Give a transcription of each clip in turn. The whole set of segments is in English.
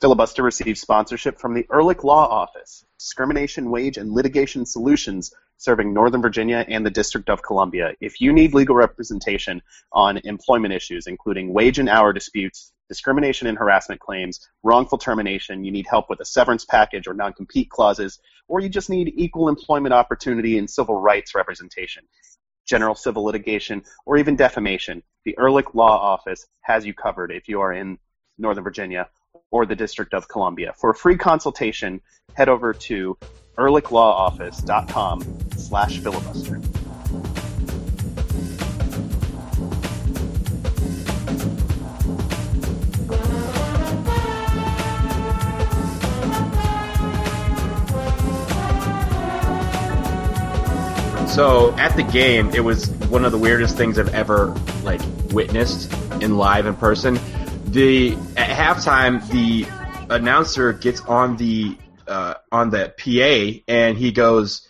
Filibuster receives sponsorship from the Ehrlich Law Office, discrimination, wage, and litigation solutions serving Northern Virginia and the District of Columbia. If you need legal representation on employment issues, including wage and hour disputes, discrimination and harassment claims, wrongful termination, you need help with a severance package or non compete clauses, or you just need equal employment opportunity and civil rights representation, general civil litigation, or even defamation, the Ehrlich Law Office has you covered if you are in Northern Virginia or the District of Columbia. For a free consultation, head over to ehrlichlawoffice.com slash filibuster. So at the game, it was one of the weirdest things I've ever like witnessed in live in person. The at halftime, the announcer gets on the uh, on the PA and he goes,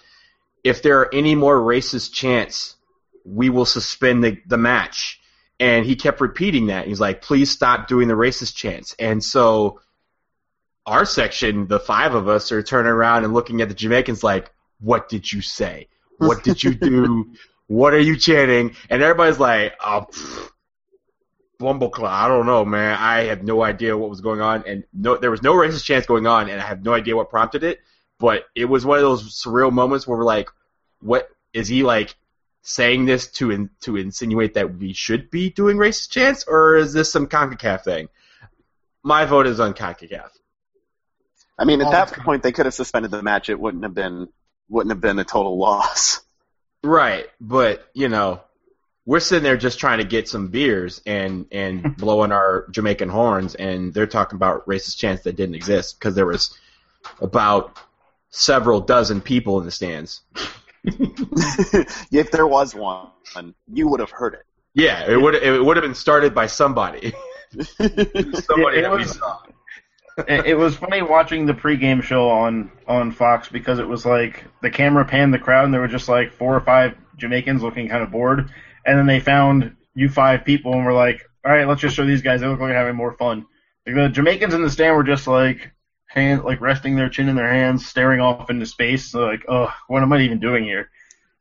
"If there are any more racist chants, we will suspend the the match." And he kept repeating that. He's like, "Please stop doing the racist chants." And so our section, the five of us, are turning around and looking at the Jamaicans like, "What did you say? What did you do? what are you chanting?" And everybody's like, "Oh." Pfft Bumbleclaw. I don't know, man. I have no idea what was going on, and no, there was no racist chance going on, and I have no idea what prompted it. But it was one of those surreal moments where we're like, "What is he like saying this to in, to insinuate that we should be doing racist chants, or is this some Concacaf thing?" My vote is on Concacaf. I mean, at that point, they could have suspended the match. It wouldn't have been wouldn't have been a total loss. Right, but you know, we're sitting there just trying to get some beers and and blowing our Jamaican horns, and they're talking about racist chants that didn't exist because there was about several dozen people in the stands. if there was one, you would have heard it. Yeah, it would it would have been started by somebody. somebody it that we was- saw. it, it was funny watching the pregame show on on Fox because it was like the camera panned the crowd and there were just like four or five Jamaicans looking kind of bored, and then they found you five people and were like, all right, let's just show these guys. They look like they're having more fun. Like the Jamaicans in the stand were just like hand like resting their chin in their hands, staring off into space. So like, oh, what am I even doing here?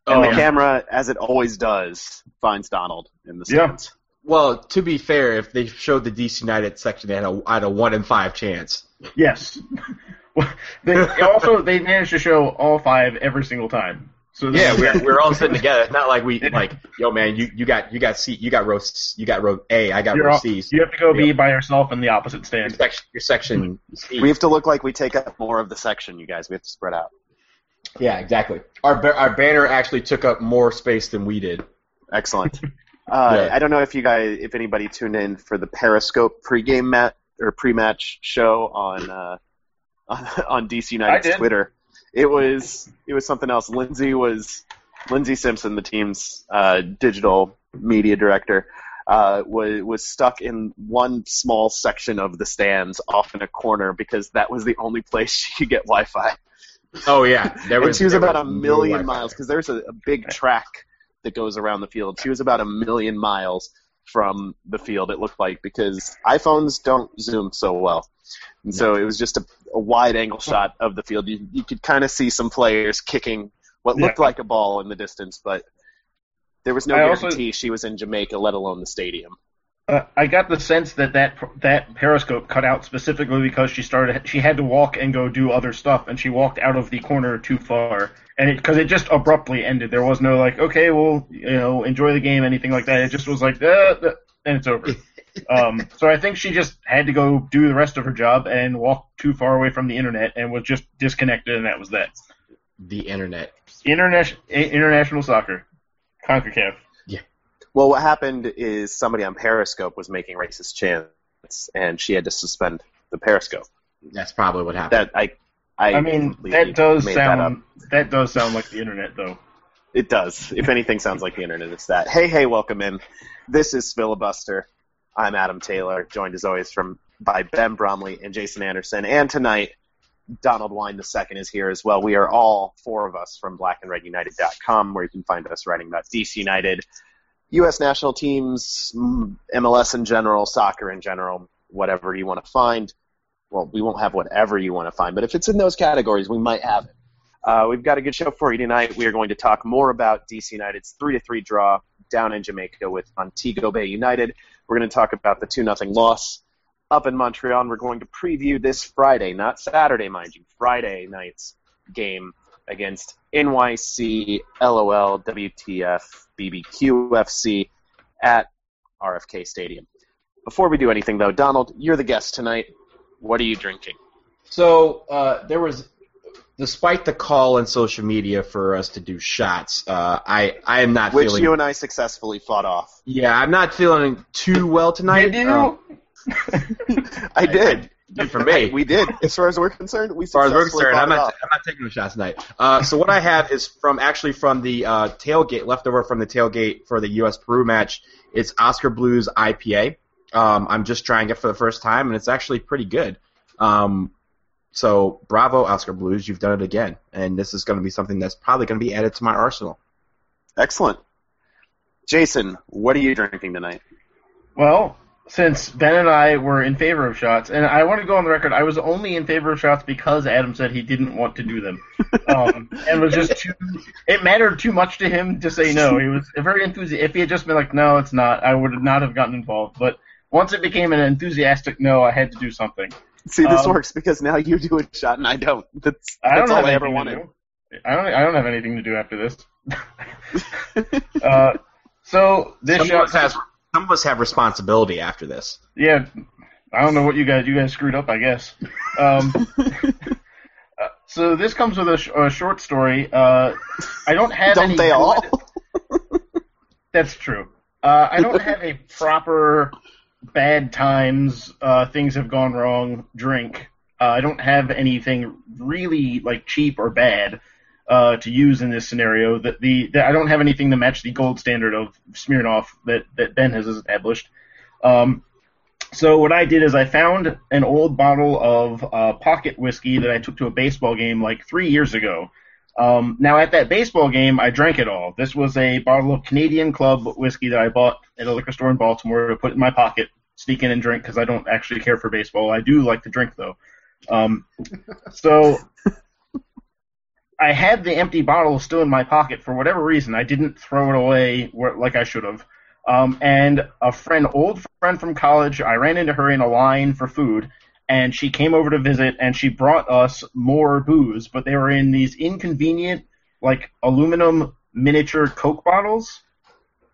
And the Um, camera, as it always does, finds Donald in the Yeah. stands. Well, to be fair, if they showed the DC United section, they had a, had a one in five chance. Yes. they also they managed to show all five every single time. So Yeah, we're, we're all sitting together. It's not like we like, yo, man, you, you got you got C, you got row you got row A, I got you're row all, C. you have to go be Yeah. by yourself in the opposite Your stand. section, your section C. We have to look like we take up more of the section, you guys. We have to spread out. yeah, exactly. Our our banner actually took up more space than we did. Excellent. Uh, Yeah. I don't know if you guys, if anybody tuned in for the Periscope pregame mat or pre-match show on uh, on, on DC United's. Twitter. It was it was something else. Lindsay was Lindsay Simpson, the team's uh, digital media director, uh, was was stuck in one small section of the stands, off in a corner, because that was the only place she could get Wi-Fi. Oh yeah, there and was. she was about a million miles because there's a, a big track that goes around the field. She was about a million miles from the field. It looked like because iPhones don't zoom so well, and so it was just a, a wide angle shot of the field. You, you could kind of see some players kicking what looked Yeah. like a ball in the distance, but there was no I also- guarantee she was in Jamaica, let alone the stadium. Uh, I got the sense that, that that periscope cut out specifically because she started she had to walk and go do other stuff and she walked out of the corner too far. And it because it just abruptly ended. There was no like okay well you know enjoy the game anything like that. It just was like uh, uh, and it's over. Um, so I think she just had to go do the rest of her job and walk too far away from the internet and was just disconnected and that was that. The internet. international international soccer. Concacaf Well, what happened is somebody on Periscope was making racist chants, and she had to suspend the Periscope. That's probably what happened. That I, I, I mean that does made that sound that does sound like the internet though. It does. If anything sounds like the internet, it's that. Hey, hey, welcome in. This is Filibuster. I'm Adam Taylor, joined as always from by Ben Bromley and Jason Anderson. And tonight, Donald Wine II is here as well. We are all four of us from blackandredunited.com, where you can find us writing about DC United, U.S. national teams, mm, MLS in general, soccer in general, whatever you want to find. well, we won't have whatever you want to find, but if it's in those categories, we might have it. Uh, we've got a good show for you tonight. We are going to talk more about DC United's three to three draw down in Jamaica with Montego Bay United. We're going to talk about the two nothing loss up in Montreal, and we're going to preview this Friday, not Saturday, mind you, Friday night's game against NYC, LOL, WTF, BBQFC at RFK Stadium. Before we do anything, though, Donald, you're the guest tonight. What are you drinking? So uh, there was, despite the call on social media for us to do shots, uh, I I am not feeling Which feeling. you and I successfully fought off. yeah, I'm not feeling too well tonight. Did you? Um, I did. Good for me. We did. As far as we're concerned, we As far as we're concerned, I'm not. I'm not taking no shots tonight. Uh, so what I have is from actually from the uh, tailgate, leftover from the tailgate for the U.S. Peru match. It's Oskar Blues IPA. Um, I'm just trying it for the first time, and it's actually pretty good. Um, so bravo, Oskar Blues, you've done it again, and this is going to be something that's probably going to be added to my arsenal. Excellent. Jason, what are you drinking tonight? Well, since Ben and I were in favor of shots, and I want to go on the record, I was only in favor of shots because Adam said he didn't want to do them, um, and was just too. It mattered too much to him to say no. He was very enthusiastic. If he had just been like, "No, it's not," I would not have gotten involved. But once it became an enthusiastic no, I had to do something. See, this Um, works because now you do a shot and I don't. That's, I don't that's all I ever wanted. I don't. I don't have anything to do after this. uh, so this Some of, shot, has, some of us have responsibility after this. yeah, I don't know what you guys. You guys screwed up, I guess. Um, uh, so this comes with a, sh- a short story. Uh, I don't have Don't any. they all? That's true. Uh, I don't have a proper bad times, uh, things have gone wrong drink. Uh, I don't have anything really like cheap or bad uh, to use in this scenario. That the, that I don't have anything to match the gold standard of Smirnoff that that Ben has established. Um, so what I did is I found an old bottle of uh, pocket whiskey that I took to a baseball game like three years ago. Um, now at that baseball game, I drank it all. This was a bottle of Canadian Club whiskey that I bought at a liquor store in Baltimore to put in my pocket, sneak in and drink because I don't actually care for baseball. I do like to drink though. Um, so I had the empty bottle still in my pocket for whatever reason. I didn't throw it away like I should have. Um, and a friend, old friend from college, I ran into her in a line for food, and she came over to visit, and she brought us more booze, but they were in these inconvenient, like aluminum miniature Coke bottles.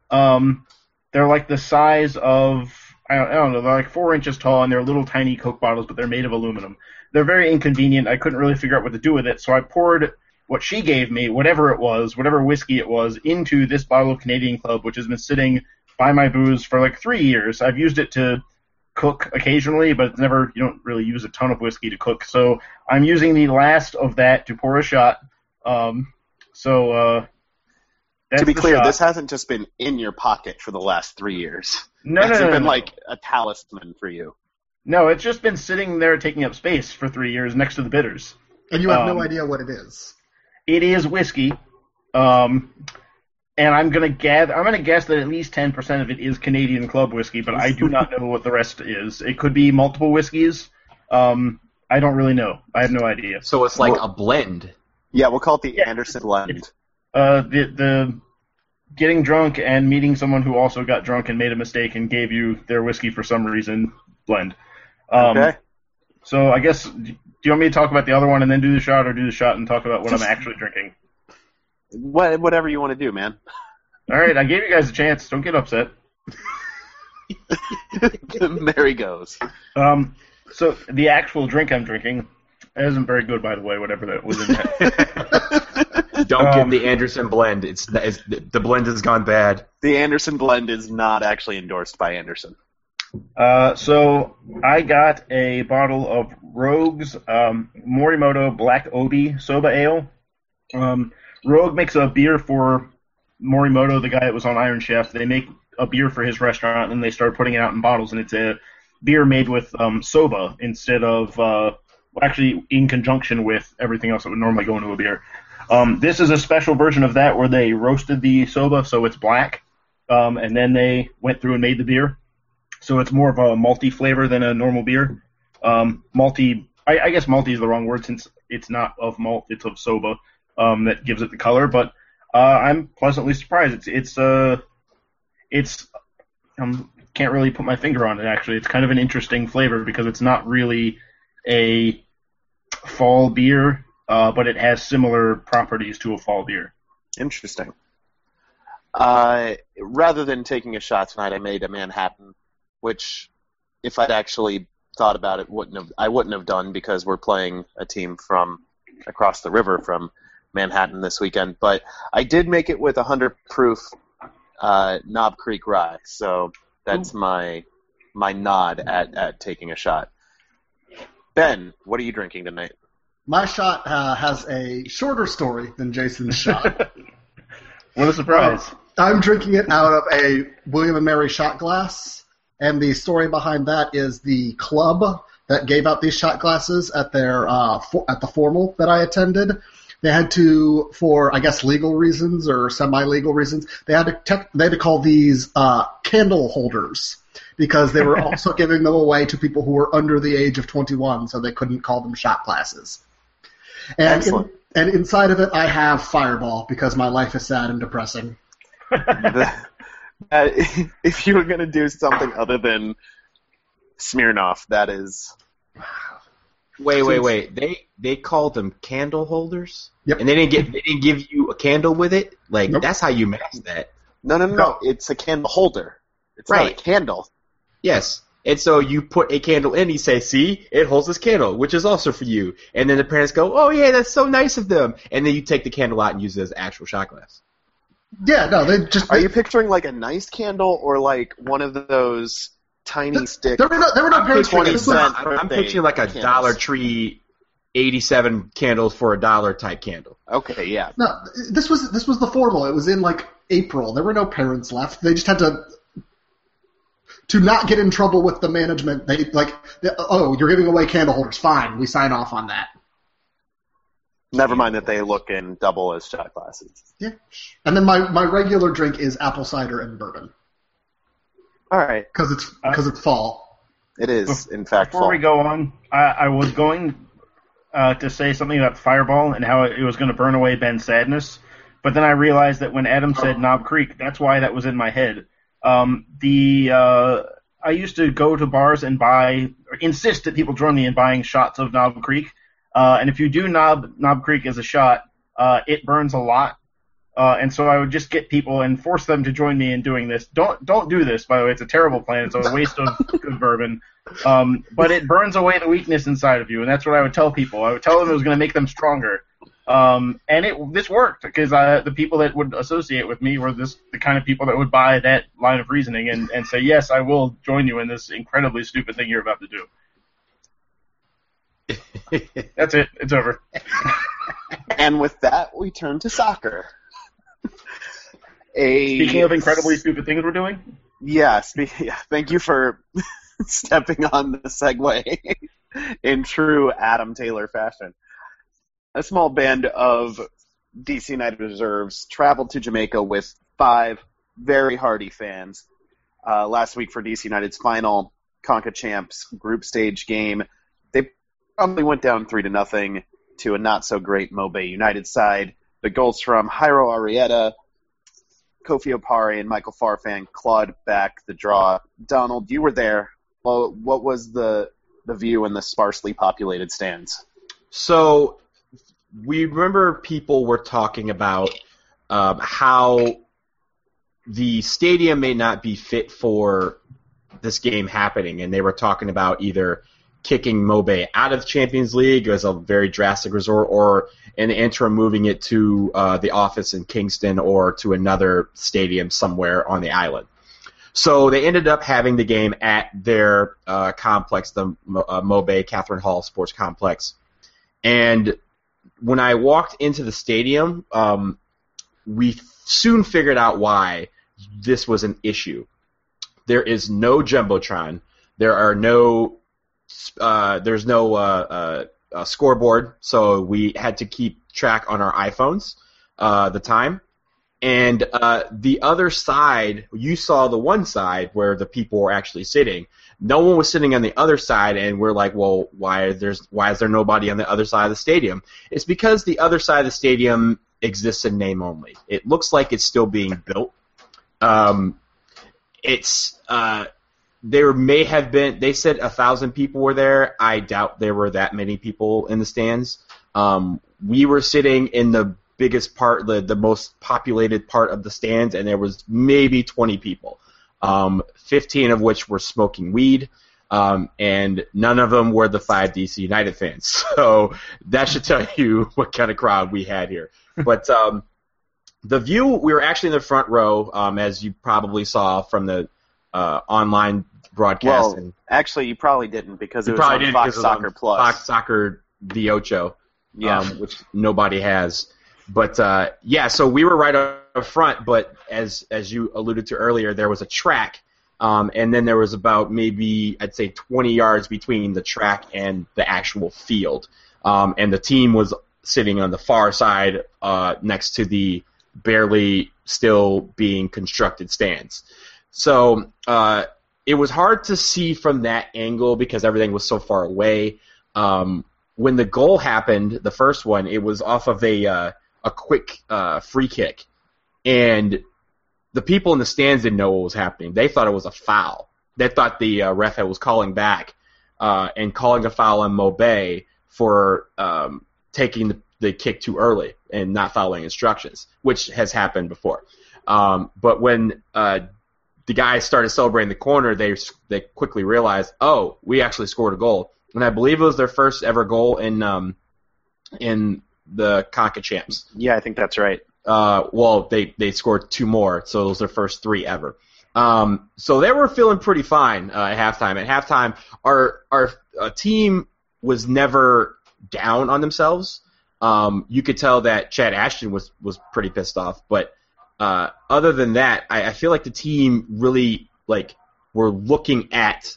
Um, they're like the size of I don't, I don't know, they're like four inches tall, and they're little tiny Coke bottles, but they're made of aluminum. They're very inconvenient. I couldn't really figure out what to do with it, so I poured what she gave me, whatever it was, whatever whiskey it was, into this bottle of Canadian Club, which has been sitting by my booze for like three years. I've used it to cook occasionally, but it's never you don't really use a ton of whiskey to cook. So I'm using the last of that to pour a shot. Um, so uh, that's to be clear, shot. this hasn't just been in your pocket for the last three years. no, no, It's no, no, been no. like a talisman for you. no, it's just been sitting there taking up space for three years next to the bitters. And you have Um, no idea what it is. It is whiskey, um, and I'm gonna gather. I'm gonna guess that at least ten percent of it is Canadian Club whiskey, but I do not know what the rest is. It could be multiple whiskeys. Um, I don't really know. I have no idea. So it's like Well- a blend. Yeah, we'll call it the Yeah. Anderson blend. Uh, the the getting drunk and meeting someone who also got drunk and made a mistake and gave you their whiskey for some reason blend. Um, Okay. So I guess do you want me to talk about the other one and then do the shot, or do the shot and talk about what Just- I'm actually drinking? What, whatever you want to do, man. All right, I gave you guys a chance. Don't get upset. there he goes. Um, so the actual drink I'm drinking isn't very good, by the way. Whatever that was in that. Don't Um, give the Anderson blend. It's, it's the blend has gone bad. The Anderson blend is not actually endorsed by Anderson. Uh, so I got a bottle of Rogue's um, Morimoto Black Obi Soba Ale. Um, Rogue makes a beer for Morimoto, the guy that was on Iron Chef. They make a beer for his restaurant, and they start putting it out in bottles, and it's a beer made with um, soba instead of, uh, actually, in conjunction with everything else that would normally go into a beer. Um, this is a special version of that where they roasted the soba so it's black, um, and then they went through and made the beer. So it's more of a malty flavor than a normal beer. um, multi. I, I guess multi is the wrong word since it's not of malt, it's of soba um, that gives it the color. But uh, I'm pleasantly surprised. It's it's uh, it's um, can't really put my finger on it. Actually, it's kind of an interesting flavor because it's not really a fall beer, uh, but it has similar properties to a fall beer. Interesting. Uh, rather than taking a shot tonight, I made a Manhattan, which, if I'd actually thought about it, wouldn't have I wouldn't have done because we're playing a team from across the river from Manhattan this weekend. But I did make it with a hundred proof uh, Knob Creek rye, so that's Ooh. my my nod at, at taking a shot. Ben, what are you drinking tonight? My shot uh, has a shorter story than Jason's shot. what a surprise! Uh, I'm drinking it out of a William and Mary shot glass, and the story behind that is the club that gave out these shot glasses at their uh, for, at the formal that I attended. They had to, for I guess legal reasons or semi-legal reasons, they had to tech, they had to call these uh, candle holders because they were also giving them away to people who were under the age of 21, so they couldn't call them shot glasses. And, in, and inside of it, I have Fireball because my life is sad and depressing. the, uh, if you were going to do something other than Smirnoff, that is. Wait, wait, wait. They they called them candle holders. Yep. And they didn't get they didn't give you a candle with it. Like nope. that's how you mask that. No, no, no, no. It's a candle holder. It's right. not a candle. Yes. And so you put a candle in, you say, see, it holds this candle, which is also for you. And then the parents go, oh yeah, that's so nice of them. And then you take the candle out and use it as actual shot glass. Yeah, no, they just. Are you picturing like a nice candle or like one of those tiny the, stick? There were no, there were no I'm picturing, I'm picturing like a candles. Dollar Tree 87 candles for a dollar type candle. Okay, yeah. No, this was this was the formal. It was in like April. There were no parents left. They just had to to not get in trouble with the management. They like, they, oh, you're giving away candle holders. Fine, we sign off on that. Never mind that they look in double as shot glasses. Yeah. And then my, my regular drink is apple cider and bourbon. All right. Because it's because uh, it's fall. It is, in fact. Before fall. we go on, I, I was going uh, to say something about Fireball and how it was going to burn away Ben's sadness, but then I realized that when Adam said Knob Creek, that's why that was in my head. Um, the uh, I used to go to bars and buy, or insist that people join me in buying shots of Knob Creek. Uh, and if you do Knob Knob Creek as a shot, uh, it burns a lot. Uh, and so I would just get people and force them to join me in doing this. Don't don't do this, by the way. It's a terrible plan. It's a waste of good bourbon. Um, but it burns away the weakness inside of you, and that's what I would tell people. I would tell them it was going to make them stronger. Um, and it this worked because the people that would associate with me were this the kind of people that would buy that line of reasoning and, and say, yes, I will join you in this incredibly stupid thing you're about to do. That's it. It's over. and with that, we turn to soccer. A, Speaking of incredibly stupid things we're doing. Yeah. Spe- yeah thank you for stepping on the segue in true Adam Taylor fashion a small band of DC United reserves traveled to Jamaica with five very hardy fans uh, last week for DC United's final Conca Champs group stage game. Probably went down three to nothing to a not so great Mobay United side. The goals from Jairo Arrieta, Kofi Opare, and Michael Farfan clawed back the draw. Donald, you were there. Well, what was the the view in the sparsely populated stands? So we remember people were talking about um, how the stadium may not be fit for this game happening, and they were talking about either kicking Mobay out of the Champions League as a very drastic resort, or in the interim moving it to uh, the office in Kingston or to another stadium somewhere on the island. So they ended up having the game at their uh, complex, the uh, Mobay Catherine Hall Sports Complex, and when I walked into the stadium, um, we soon figured out why this was an issue. There is no jumbotron. There are no. Uh, there's no uh, uh, scoreboard, so we had to keep track on our iPhones uh, the time. And uh, the other side, you saw the one side where the people were actually sitting. no one was sitting on the other side, and we're like, well, why is there's why is there nobody on the other side of the stadium? It's because the other side of the stadium exists in name only. It looks like it's still being built. Um, it's uh, there may have been. They said a thousand people were there. I doubt there were that many people in the stands. Um, we were sitting in the biggest part, the the most populated part of the stands, and there was maybe 20 people. Um, 15 of which were smoking weed. Um, and none of them were the five DC United fans. So that should tell you what kind of crowd we had here. But um, the view, we were actually in the front row, um, as you probably saw from the uh, online broadcast. Well, actually, you probably didn't because it was probably on Fox was on Soccer Plus. Fox Soccer the Ocho, Yeah. um, which nobody has. But uh, yeah, so we were right up front. But as as you alluded to earlier, there was a track, um, and then there was about maybe I'd say 20 yards between the track and the actual field, um, and the team was sitting on the far side uh, next to the barely still being constructed stands. So uh, it was hard to see from that angle because everything was so far away. Um, when the goal happened, the first one, it was off of a uh, a quick uh, free kick, and the people in the stands didn't know what was happening. They thought it was a foul. They thought the uh, ref was calling back uh, and calling a foul on Mobay for um, taking the, the kick too early and not following instructions, which has happened before. Um, but when uh, the guys started celebrating the corner, they they quickly realized, oh, we actually scored a goal, and I believe it was their first ever goal in um, in the Conca Champs. Yeah, I think that's right. Uh, well, they they scored two more, so it was their first three ever. Um, so they were feeling pretty fine uh, at halftime. At halftime, our our uh, team was never down on themselves. Um, you could tell that Chad Ashton was was pretty pissed off, but uh, other than that, I, I feel like the team really like were looking at.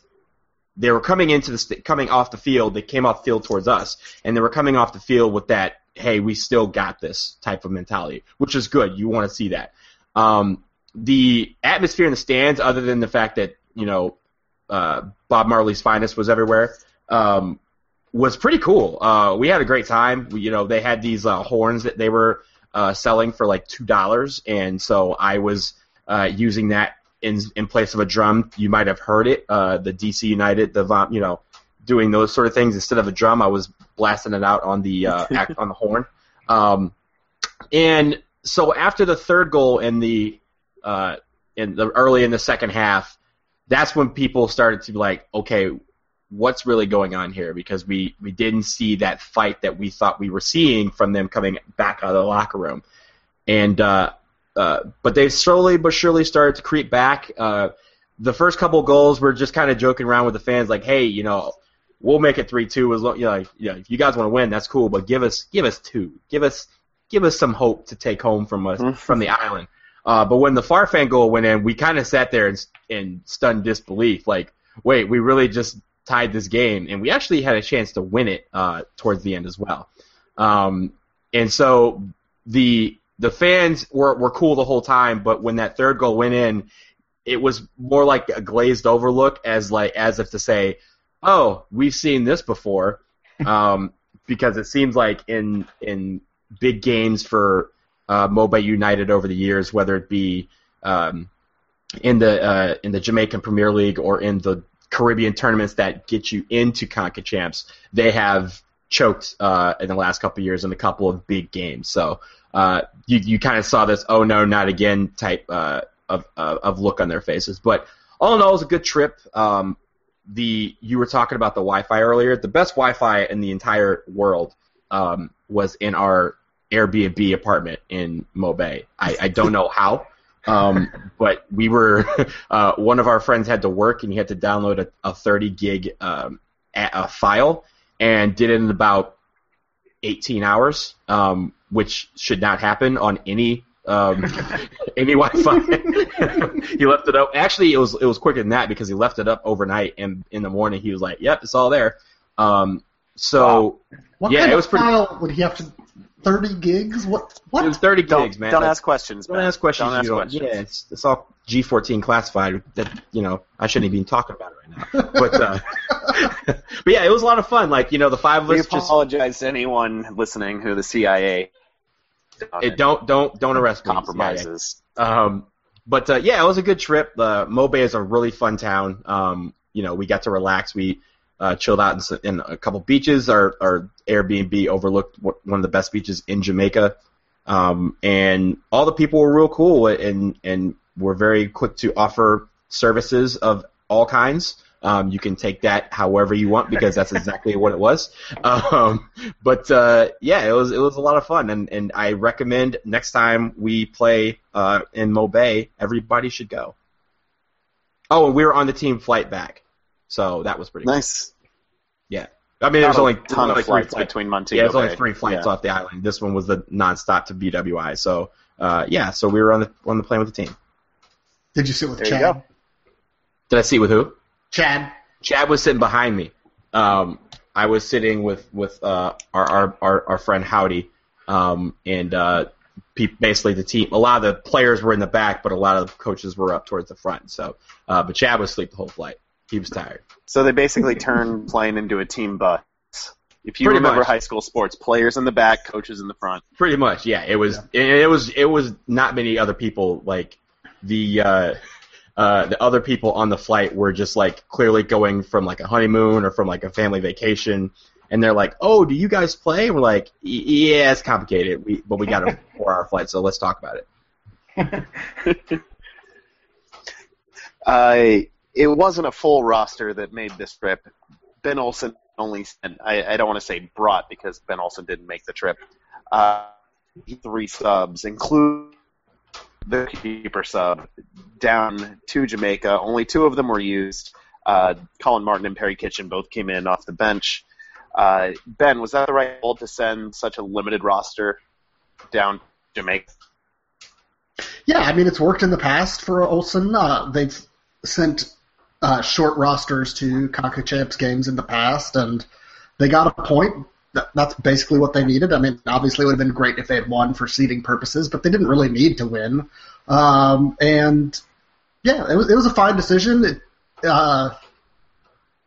They were coming into the st- coming off the field. They came off the field towards us, and they were coming off the field with that "Hey, we still got this" type of mentality, which is good. You want to see that. Um, the atmosphere in the stands, other than the fact that you know uh, Bob Marley's finest was everywhere, um, was pretty cool. Uh, we had a great time. We, you know, they had these uh, horns that they were uh, selling for like two dollars, and so I was uh, using that in in place of a drum. You might have heard it, uh, the DC United, the vom- you know, doing those sort of things instead of a drum. I was blasting it out on the uh, act, on the horn, um, and so after the third goal in the uh, in the early in the second half, that's when people started to be like, okay, what's really going on here? Because we we didn't see that fight that we thought we were seeing from them coming back out of the locker room, and uh, uh, but they slowly but surely started to creep back. Uh, the first couple goals were just kind of joking around with the fans, like, hey, you know. We'll make it three two as long, you know, like, you know, if you guys want to win, that's cool. But give us, give us two, give us, give us some hope to take home from us from the island. Uh, but when the Farfan goal went in, we kind of sat there in, in stunned disbelief. Like, wait, we really just tied this game, and we actually had a chance to win it uh, towards the end as well. Um, and so the the fans were were cool the whole time, but when that third goal went in, it was more like a glazed over look, as like as if to say, "Oh, we've seen this before," um, because it seems like in in big games for uh, Mobay United over the years, whether it be um, in the uh, in the Jamaican Premier League or in the Caribbean tournaments that get you into Conca Champs, they have choked uh, in the last couple years in a couple of big games. So uh, you you kind of saw this oh no not again type uh, of uh, of look on their faces. But all in all, it was a good trip. Um, the you were talking about the Wi-Fi earlier. The best Wi-Fi in the entire world um, was in our Airbnb apartment in Mobay. I, I don't know how. Um, but we were uh, one of our friends had to work and he had to download a, a 30 gig um, a, a file and did it in about 18 hours, um, which should not happen on any um, any Wi-Fi. he left it up. Actually, it was it was quicker than that because he left it up overnight and in the morning he was like, "Yep, it's all there." Um, so What Yeah, kind it of was pretty- file would he have to thirty gigs. What? What? It was 30 Don't, gigs, man. don't Like, ask questions. Don't Ben. ask questions. Don't ask don't, questions. Yeah, it's, it's all G14 classified. That you know, I shouldn't even be talking about it right now. But uh, but yeah, it was a lot of fun. Like you know, the five of We us just apologize to anyone listening who the CIA it, don't don't don't arrest me. compromises. Um, but uh, yeah, it was a good trip. Uh, Mobay is a really fun town. Um, you know, we got to relax. We uh, chilled out in, in a couple beaches. Our, our Airbnb overlooked one of the best beaches in Jamaica, um, and all the people were real cool and and were very quick to offer services of all kinds. Um, you can take that however you want because that's exactly what it was. Um, but uh, yeah, it was it was a lot of fun, and, and I recommend next time we play uh, in Mobay, everybody should go. Oh, and we were on the team flight back, so that was pretty. Nice. Cool. I mean, there's Not only a ton of three flights flights. between Montego Yeah, there's only three flights Yeah. off the island. This one was the nonstop to BWI. So uh, yeah, so we were on the on the plane with the team. Did you sit with There you Chad? go. Did I see with who? Chad. Chad was sitting behind me. Um, I was sitting with with uh, our, our our our friend Howdy, um, and uh, basically the team. A lot of the players were in the back, but a lot of the coaches were up towards the front. So, uh, but Chad was asleep the whole flight. He was tired. So they basically turned playing into a team bus. If you Pretty remember much. high school sports, players in the back, coaches in the front. Pretty much, yeah. It was it, it was it was not many other people like the uh, uh, the other people on the flight were just like clearly going from like a honeymoon or from like a family vacation, and they're like, "Oh, do you guys play?" And we're like, "Yeah, it's complicated, we, but we got a four-hour flight, so let's talk about it." Uh, it wasn't a full roster that made this trip. Ben Olsen only sent, I, I don't want to say brought because Ben Olsen didn't make the trip. Uh, three subs, include the keeper sub, down to Jamaica. Only two of them were used. Uh, Colin Martin and Perry Kitchen both came in off the bench. Uh, ben, was that the right call to send such a limited roster down to Jamaica? Yeah, I mean it's worked in the past for Olsen. Uh, they've sent uh, short rosters to CONCACAF's games in the past, and they got a point. That, that's basically what they needed. I mean, obviously it would have been great if they had won for seeding purposes, but they didn't really need to win. Um, and yeah, it was it was a fine decision. It, uh,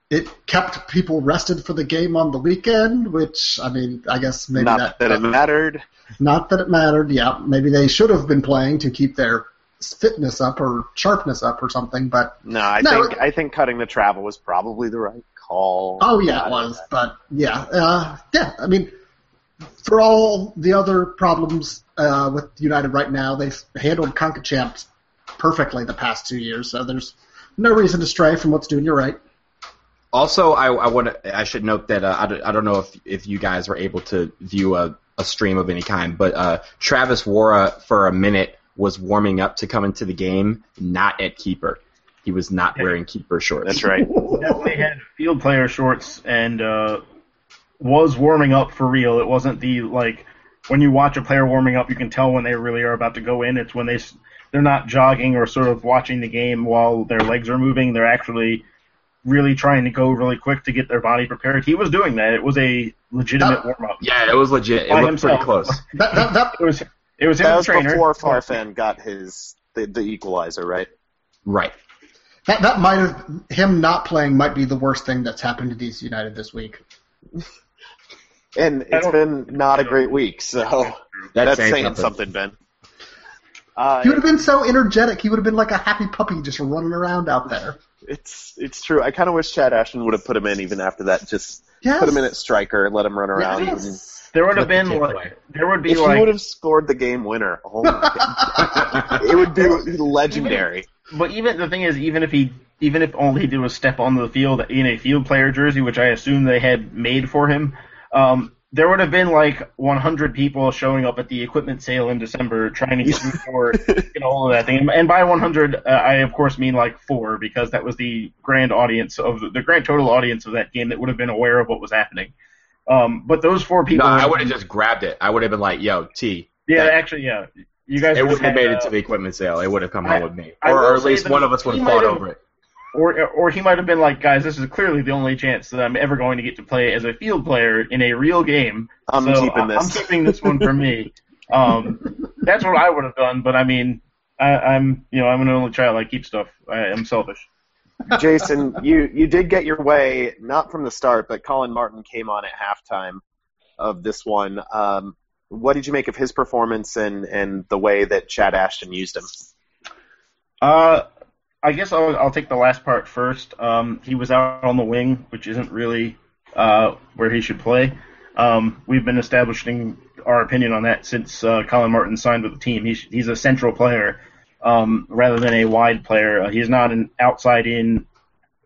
it kept people rested for the game on the weekend, which I mean, I guess maybe Not that, that it mattered. not that it mattered. Yeah, maybe they should have been playing to keep their fitness up or sharpness up or something. But No, I No, think I think cutting the travel was probably the right call. oh yeah, it was. But yeah, uh, yeah. I mean, for all the other problems uh, with United right now, they've handled CONCACHAMP perfectly the past two years. So there's no reason to stray from what's doing you right. Also, I, I want to. I should note that uh, I, don't, I don't know if if you guys were able to view a, a stream of any kind, but uh, Travis Worra for a minute was warming up to come into the game, not at keeper. He was not wearing keeper shorts. That's right. definitely had field player shorts and uh, was warming up for real. It wasn't the like when you watch a player warming up, you can tell when they really are about to go in. It's when they they're not jogging or sort of watching the game while their legs are moving. They're actually really trying to go really quick to get their body prepared. He was doing that. It was a legitimate Uh, warm up. Yeah, it was legit. It By looked pretty close. That, that, that, was it was That was trainer. before Farfan got his the, the equalizer, right? Right. that that might have him not playing might be the worst thing that's happened to DC United this week. And it's don't- been not a great week, so That's that's, saying saying, something. something. Ben. Uh, He would have been so energetic. He would have been like a happy puppy just running around out there. it's it's true. I kind of wish Chad Ashton would have put him in even after that. Just Yes. put him in at striker, and let him run around. Yes. There would have Let the been kid like play. there would be If he would have scored the game winner, oh my it would be legendary. But even the thing is, even if he, even if all he did was step onto the field in a field player jersey, which I assume they had made for him, um, there would have been like 100 people showing up at the equipment sale in December trying to get him for get all of that thing. And by 100, uh, I of course mean like four because that was the grand audience of the, the grand total audience of that game that would have been aware of what was happening. Um, but those four No, people, I would have just grabbed it. I would have been like, "Yo, T." yeah, that- actually, yeah, you guys It would wouldn't have made uh, it to the equipment sale. It would have come I- home with me, or, or at least one of us would have fought over it. or or he might have been like, guys, this is clearly the only chance that I'm ever going to get to play as a field player in a real game. I'm so keeping I- this. I'm keeping this one for me. Um, that's what I would have done, but I mean, I, I'm you know I'm an only child. I keep stuff. I, I'm selfish. Jason, you you did get your way not from the start, but Colin Martin came on at halftime of this one. Um, what did you make of his performance and and the way that Chad Ashton used him? Uh, I guess I'll, I'll take the last part first. Um, he was out on the wing, which isn't really uh, where he should play. Um, we've been establishing our opinion on that since uh, Colin Martin signed with the team. He's, he's a central player um, rather than a wide player. Uh, he's not an outside-in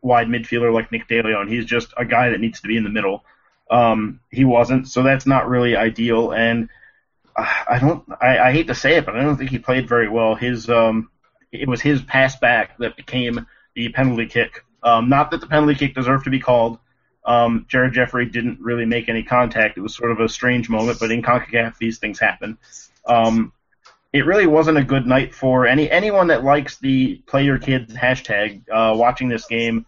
wide midfielder like Nick DeLeon. He's just a guy that needs to be in the middle. Um, he wasn't, so that's not really ideal. And uh, I don't, I, I hate to say it, but I don't think he played very well. His um, it was his pass back that became the penalty kick. Um, not that the penalty kick deserved to be called. Um, Jared Jeffrey didn't really make any contact. It was sort of a strange moment, but in CONCACAF these things happen. Um, it really wasn't a good night for any anyone that likes the player kids hashtag. Uh, watching this game,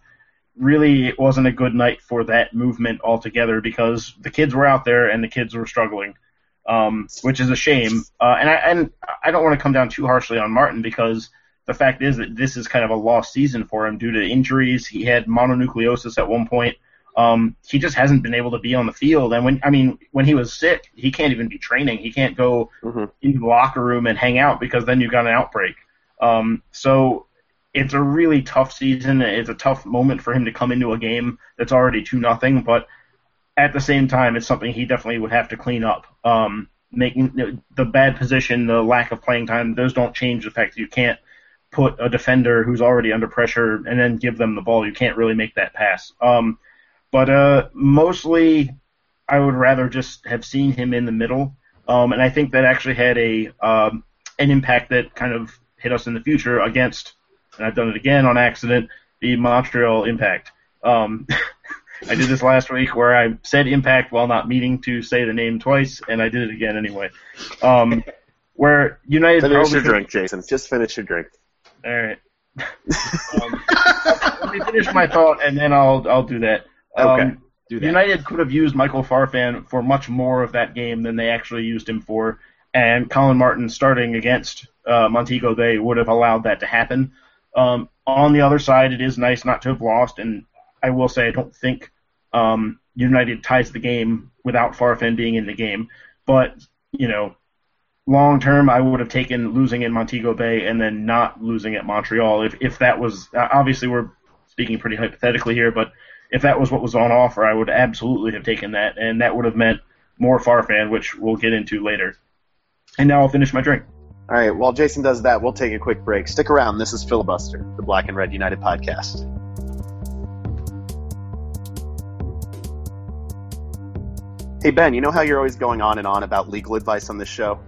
really it wasn't a good night for that movement altogether because the kids were out there and the kids were struggling, um, which is a shame. Uh, and I and I don't want to come down too harshly on Martin because the fact is that this is kind of a lost season for him due to injuries. He had mononucleosis at one point. Um, he just hasn't been able to be on the field. And when I mean when he was sick, he can't even be training. He can't go Mhm. into the locker room and hang out because then you've got an outbreak. Um, so it's a really tough season. It's a tough moment for him to come into a game that's already two nothing. But at the same time, it's something he definitely would have to clean up. Um, making the bad position, the lack of playing time, those don't change the fact that you can't put a defender who's already under pressure and then give them the ball. You can't really make that pass. Um, but uh, mostly, I would rather just have seen him in the middle. Um, and I think that actually had a um, an impact that kind of hit us in the future against, and I've done it again on accident, the Montreal Impact. Um, I did this last week where I said Impact while not meaning to say the name twice, and I did it again anyway. Um, where United Finish your drink, Jason. Just finish your drink. all right. um, let me finish my thought, and then I'll I'll do that. Um, Okay. That. United could have used Michael Farfan for much more of that game than they actually used him for, and Colin Martin starting against uh, Montego Bay would have allowed that to happen. Um, on the other side, it is nice not to have lost, and I will say I don't think um, United ties the game without Farfan being in the game, but you know long term, I would have taken losing in Montego Bay and then not losing at Montreal. If if that was uh, obviously we're speaking pretty hypothetically here, but if that was what was on offer, I would absolutely have taken that, and that would have meant more Farfan, which we'll get into later. And now I'll finish my drink. All right. While Jason does that, we'll take a quick break. Stick around. This is Filibuster, the Black and Red United podcast. Hey Ben, you know how you're always going on and on about legal advice on this show,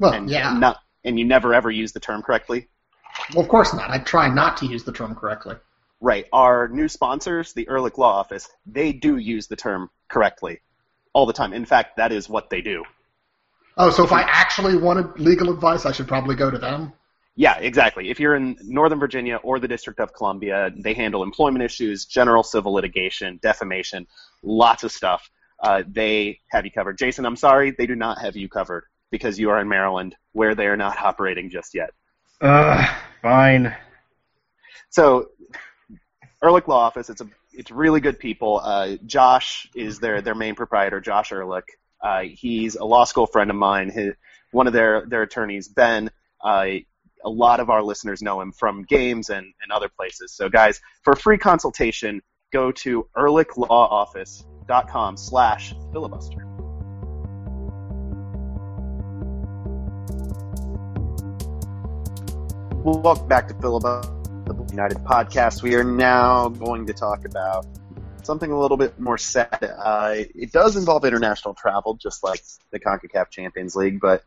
Well, and yeah. not, and you never ever use the term correctly. Well, of course not. I try not to use the term correctly. Right. Our new sponsors, the Ehrlich Law Office, they do use the term correctly all the time. In fact, that is what they do. Oh, so if I actually wanted legal advice, I should probably go to them. Yeah, exactly. If you're in Northern Virginia or the District of Columbia, they handle employment issues, general civil litigation, defamation, lots of stuff. Uh, they have you covered. Jason, I'm sorry, they do not have you covered because you are in Maryland, where they are not operating just yet. Uh, fine. So, Ehrlich Law Office, it's a it's really good people. Uh, Josh is their their main proprietor, Josh Ehrlich. Uh, he's a law school friend of mine. His, one of their their attorneys, Ben. Uh, a lot of our listeners know him from games and, and other places. So, guys, for a free consultation, go to ehrlichlawoffice.com slash filibuster. Welcome back to Filibuster, the United podcast. We are now going to talk about something a little bit more sad. Uh, it does involve international travel, just like the CONCACAF Champions League, but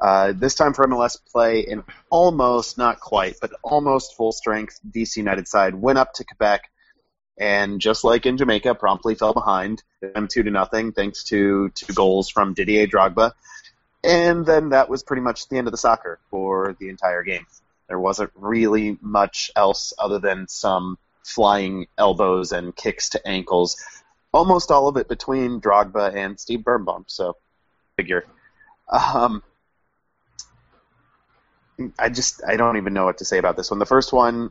uh, this time for MLS play, an almost, not quite, but almost full strength DC United side went up to Quebec and just like in Jamaica, promptly fell behind them two to nothing, thanks to two goals from Didier Drogba. And then that was pretty much the end of the soccer for the entire game. There wasn't really much else other than some flying elbows and kicks to ankles. Almost all of it between Drogba and Steve Birnbaum. So, figure. Um, I just I don't even know what to say about this one. The first one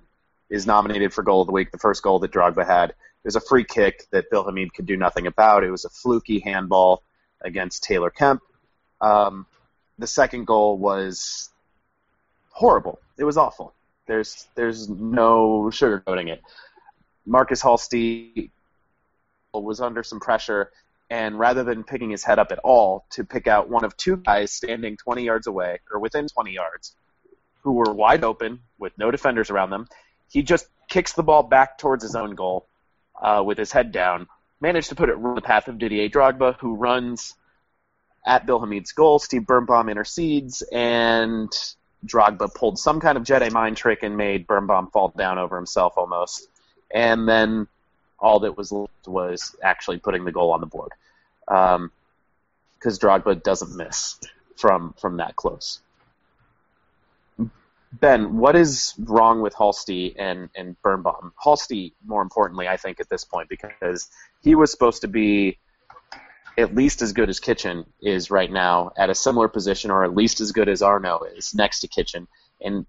is nominated for goal of the week. The first goal that Drogba had it was a free kick that Bill Hamid could do nothing about. It was a fluky handball against Taylor Kemp. Um, the second goal was horrible. It was awful. There's there's no sugarcoating it. Markus Halsti was under some pressure, and rather than picking his head up at all to pick out one of two guys standing 20 yards away or within 20 yards, who were wide open with no defenders around them, he just kicks the ball back towards his own goal uh, with his head down. Managed to put it in the path of Didier Drogba, who runs at Bill Hamid's goal. Steve Birnbaum intercedes, and Drogba pulled some kind of Jedi mind trick and made Birnbaum fall down over himself almost. And then all that was left was actually putting the goal on the board. Because um, Drogba doesn't miss from from that close. Ben, what is wrong with Halsti and, and Birnbaum? Halsti, more importantly, I think, at this point, because he was supposed to be at least as good as Kitchen is right now at a similar position, or at least as good as Arnaud is next to Kitchen. And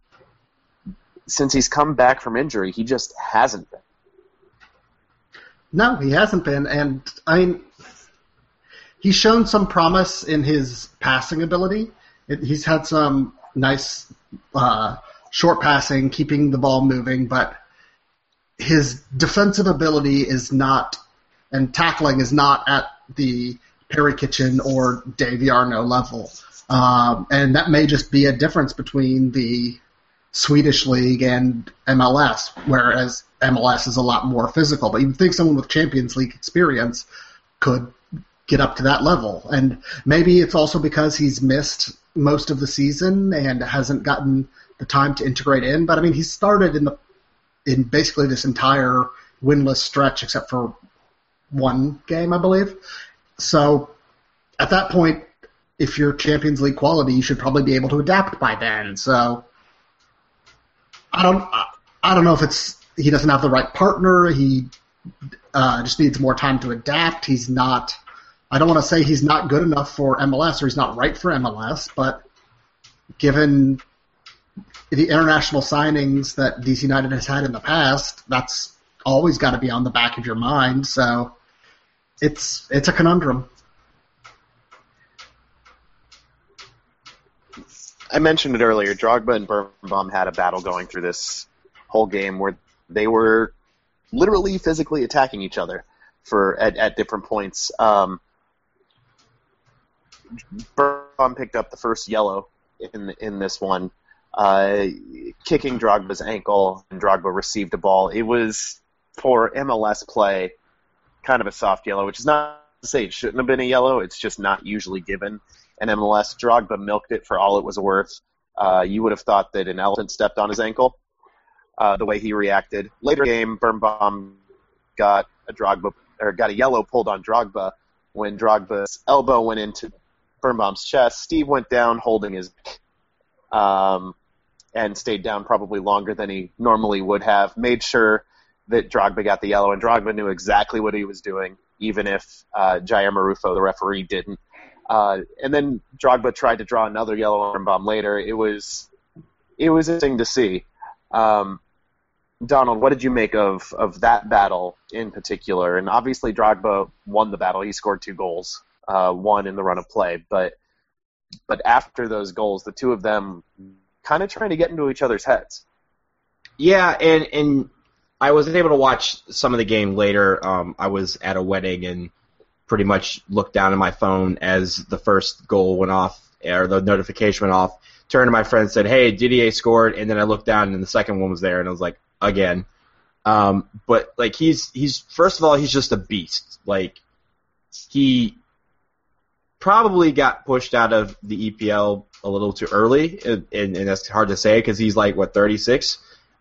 since he's come back from injury, he just hasn't been. No, he hasn't been, and I mean, he's shown some promise in his passing ability. It, he's had some nice uh, short passing, keeping the ball moving, but his defensive ability is not, and tackling is not at the Perry Kitchen or Dave Arnaud level. Um, and that may just be a difference between the Swedish league and MLS, whereas MLS is a lot more physical. But you would think someone with Champions League experience could get up to that level. And maybe it's also because he's missed most of the season and hasn't gotten the time to integrate in. But I mean, he started in the in basically this entire winless stretch except for one game, I believe. So at that point, if you're Champions League quality, you should probably be able to adapt by then. So I don't I don't know if it's he doesn't have the right partner. He uh, just needs more time to adapt. He's not. I don't want to say he's not good enough for MLS or he's not right for MLS, but given the international signings that DC United has had in the past, that's always got to be on the back of your mind. So it's it's a conundrum. I mentioned it earlier. Drogba and Birnbaum had a battle going through this whole game where they were literally physically attacking each other for at, at different points. Um, Birnbaum picked up the first yellow in in this one, uh, kicking Drogba's ankle, and Drogba received a ball. It was for MLS play, kind of a soft yellow, which is not to say it shouldn't have been a yellow. It's just not usually given an MLS. Drogba milked it for all it was worth. Uh, you would have thought that an elephant stepped on his ankle. Uh, the way he reacted. Later game, Birnbaum got a Drogba or got a yellow pulled on Drogba when Drogba's elbow went into Birnbaum's chest. Steve went down holding his um, and stayed down probably longer than he normally would have. Made sure that Drogba got the yellow, and Drogba knew exactly what he was doing, even if uh, Jair Marrufo, the referee, didn't. Uh, and then Drogba tried to draw another yellow arm bomb later. It was it was interesting to see. Um, Donald, what did you make of of that battle in particular? And obviously, Drogba won the battle. He scored two goals, uh, one in the run of play. But but after those goals, the two of them kind of trying to get into each other's heads. Yeah, and and I was able to watch some of the game later. Um, I was at a wedding and pretty much looked down at my phone as the first goal went off or the notification went off. Turned to my friend and said, "Hey, Didier scored," and then I looked down and the second one was there, and I was like, "Again." Um, but like he's he's first of all he's just a beast. Like he probably got pushed out of the EPL a little too early, and, and, that's hard to say because he's like what 36.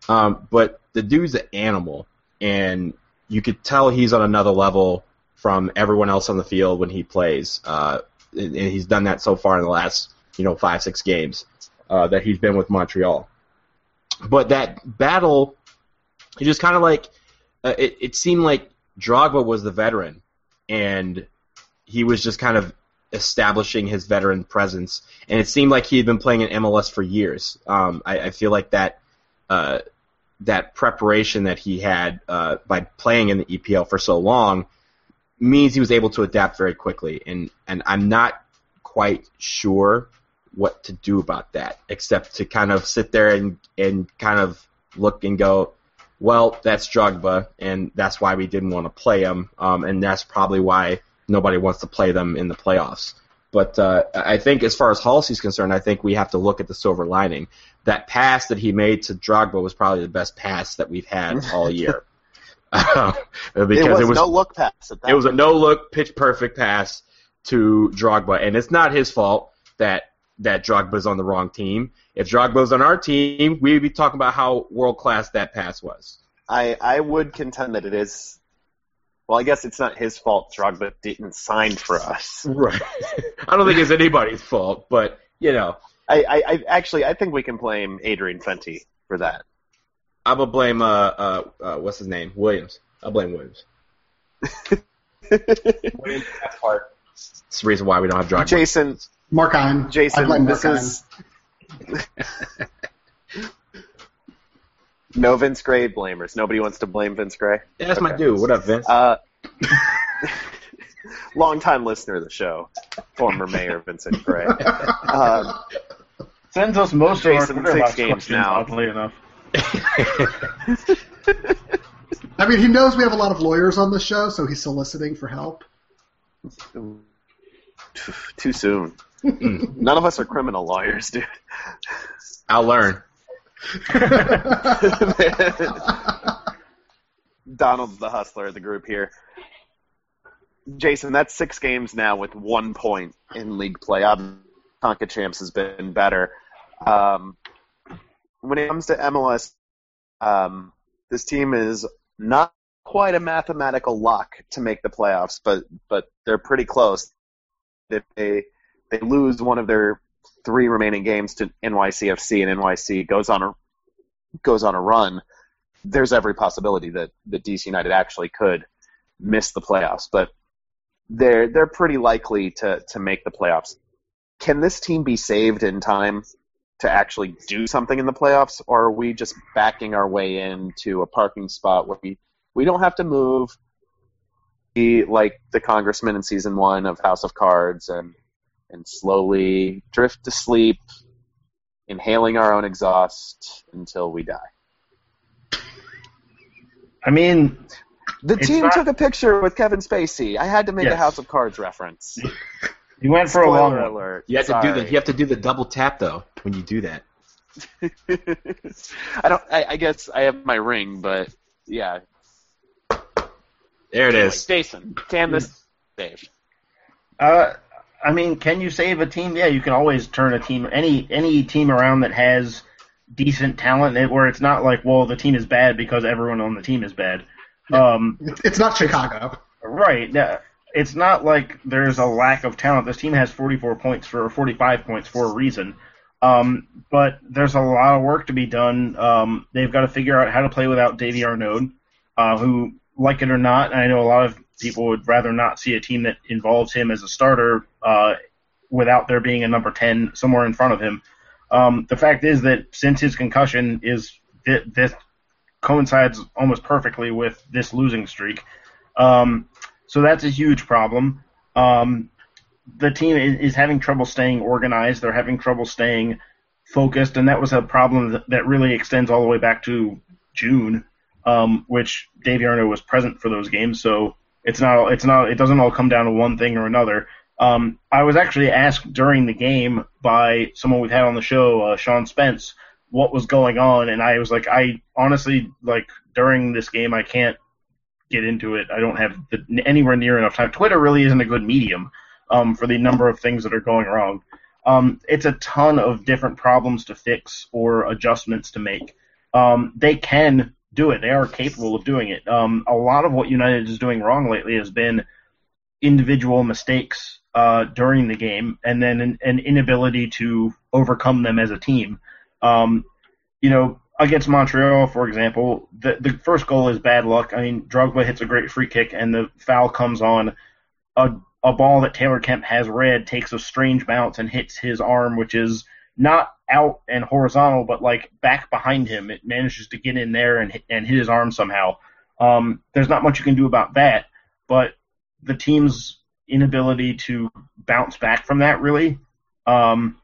Um, but the dude's an animal, and you could tell he's on another level from everyone else on the field when he plays. Uh, and he's done that so far in the last, you know, five six games uh, that he's been with Montreal. but that battle, it just kind of like uh, it, it seemed like Drogba was the veteran, and he was just kind of establishing his veteran presence, and it seemed like he had been playing in MLS for years. Um, I, I feel like that uh, that preparation that he had uh, by playing in the EPL for so long means he was able to adapt very quickly, and and I'm not quite sure what to do about that, except to kind of sit there and and kind of look and go, well, that's Drogba, and that's why we didn't want to play him, um, and that's probably why nobody wants to play them in the playoffs. But uh, I think as far as Halsti's concerned, I think we have to look at the silver lining. That pass that he made to Drogba was probably the best pass that we've had all year. Uh, because it was, it was no look pass. it was a no look, pitch perfect pass to Drogba, and it's not his fault that that Drogba's on the wrong team. If Drogba's on our team, we'd be talking about how world class that pass was. I I would contend that it is. Well, I guess it's not his fault. Drogba didn't sign for us. Right. I don't think it's anybody's fault, but you know. I, I, I actually I think we can blame Adrian Fenty for that. I'm gonna blame uh, uh, uh what's his name Williams. I'll blame Williams. Williams that part. It's the reason why we don't have Drogba. Jason, Markheim. Jason, this Markheim. is no Vince Gray blamers. Nobody wants to blame Vince Gray. Yeah, that's okay. my dude. What up, Vince? Uh, long-time listener of the show, former mayor Vincent Gray. Uh, Sends us most Jason, of our six games now. Oddly enough. I mean, he knows we have a lot of lawyers on the show, so he's soliciting for help. Too soon. None of us are criminal lawyers, dude. I'll learn. Donald's the hustler of the group here. Jason, that's six games now with one point in league play. Tonka Champs has been better. Um, when it comes to MLS, um, this team is not quite a mathematical lock to make the playoffs, but but they're pretty close. If they they lose one of their three remaining games to NYCFC and NYC goes on a goes on a run, there's every possibility that that DC United actually could miss the playoffs. But they're they're pretty likely to to make the playoffs. Can this team be saved in time to actually do something in the playoffs, or are we just backing our way into a parking spot where we we don't have to move? Be like the congressman in season one of House of Cards and and slowly drift to sleep, inhaling our own exhaust until we die. I mean, the team not... took a picture with Kevin Spacey. I had to make yes. a House of Cards reference. you went for Spoiler a long alert. You have to do the you have to do the double tap though when you do that. I don't. I, I, guess I have my ring, but yeah. There it anyway, is. Jason, can this save? Uh, I mean, can you save a team? Yeah, you can always turn a team any any team around that has decent talent, where it's not like, well, the team is bad because everyone on the team is bad. Um, it's not Chicago, right? It's not like there's a lack of talent. This team has 44 points for 45 points for a reason. Um, but there's a lot of work to be done. Um, they've got to figure out how to play without Davy Arnaud, uh, who, like it or not, I know a lot of people would rather not see a team that involves him as a starter uh, without there being a number 10 somewhere in front of him. Um, the fact is that since his concussion is th- this coincides almost perfectly with this losing streak, um, so that's a huge problem. Um, the team is, is, having trouble staying organized. They're having trouble staying focused, and that was a problem that, that really extends all the way back to June, um, which Dave Arnaud was present for those games. So it's not it's not it doesn't all come down to one thing or another. Um, I was actually asked during the game by someone we've had on the show, uh, Sean Spence, what was going on, and I was like, I honestly like during this game I can't get into it. I don't have the, anywhere near enough time. Twitter really isn't a good medium um, for the number of things that are going wrong. Um, it's a ton of different problems to fix or adjustments to make. Um, they can do it. They are capable of doing it. Um, a lot of what United is doing wrong lately has been individual mistakes uh, during the game, and then an, an, inability to overcome them as a team. Um, you know, against Montreal, for example, the the first goal is bad luck. I mean, Drogba hits a great free kick, and the foul comes on a a ball that Taylor Kemp has read, takes a strange bounce and hits his arm, which is not out and horizontal, but like back behind him. It manages to get in there and hit, and hit his arm somehow. Um, there's not much you can do about that, but the team's inability to bounce back from that really um,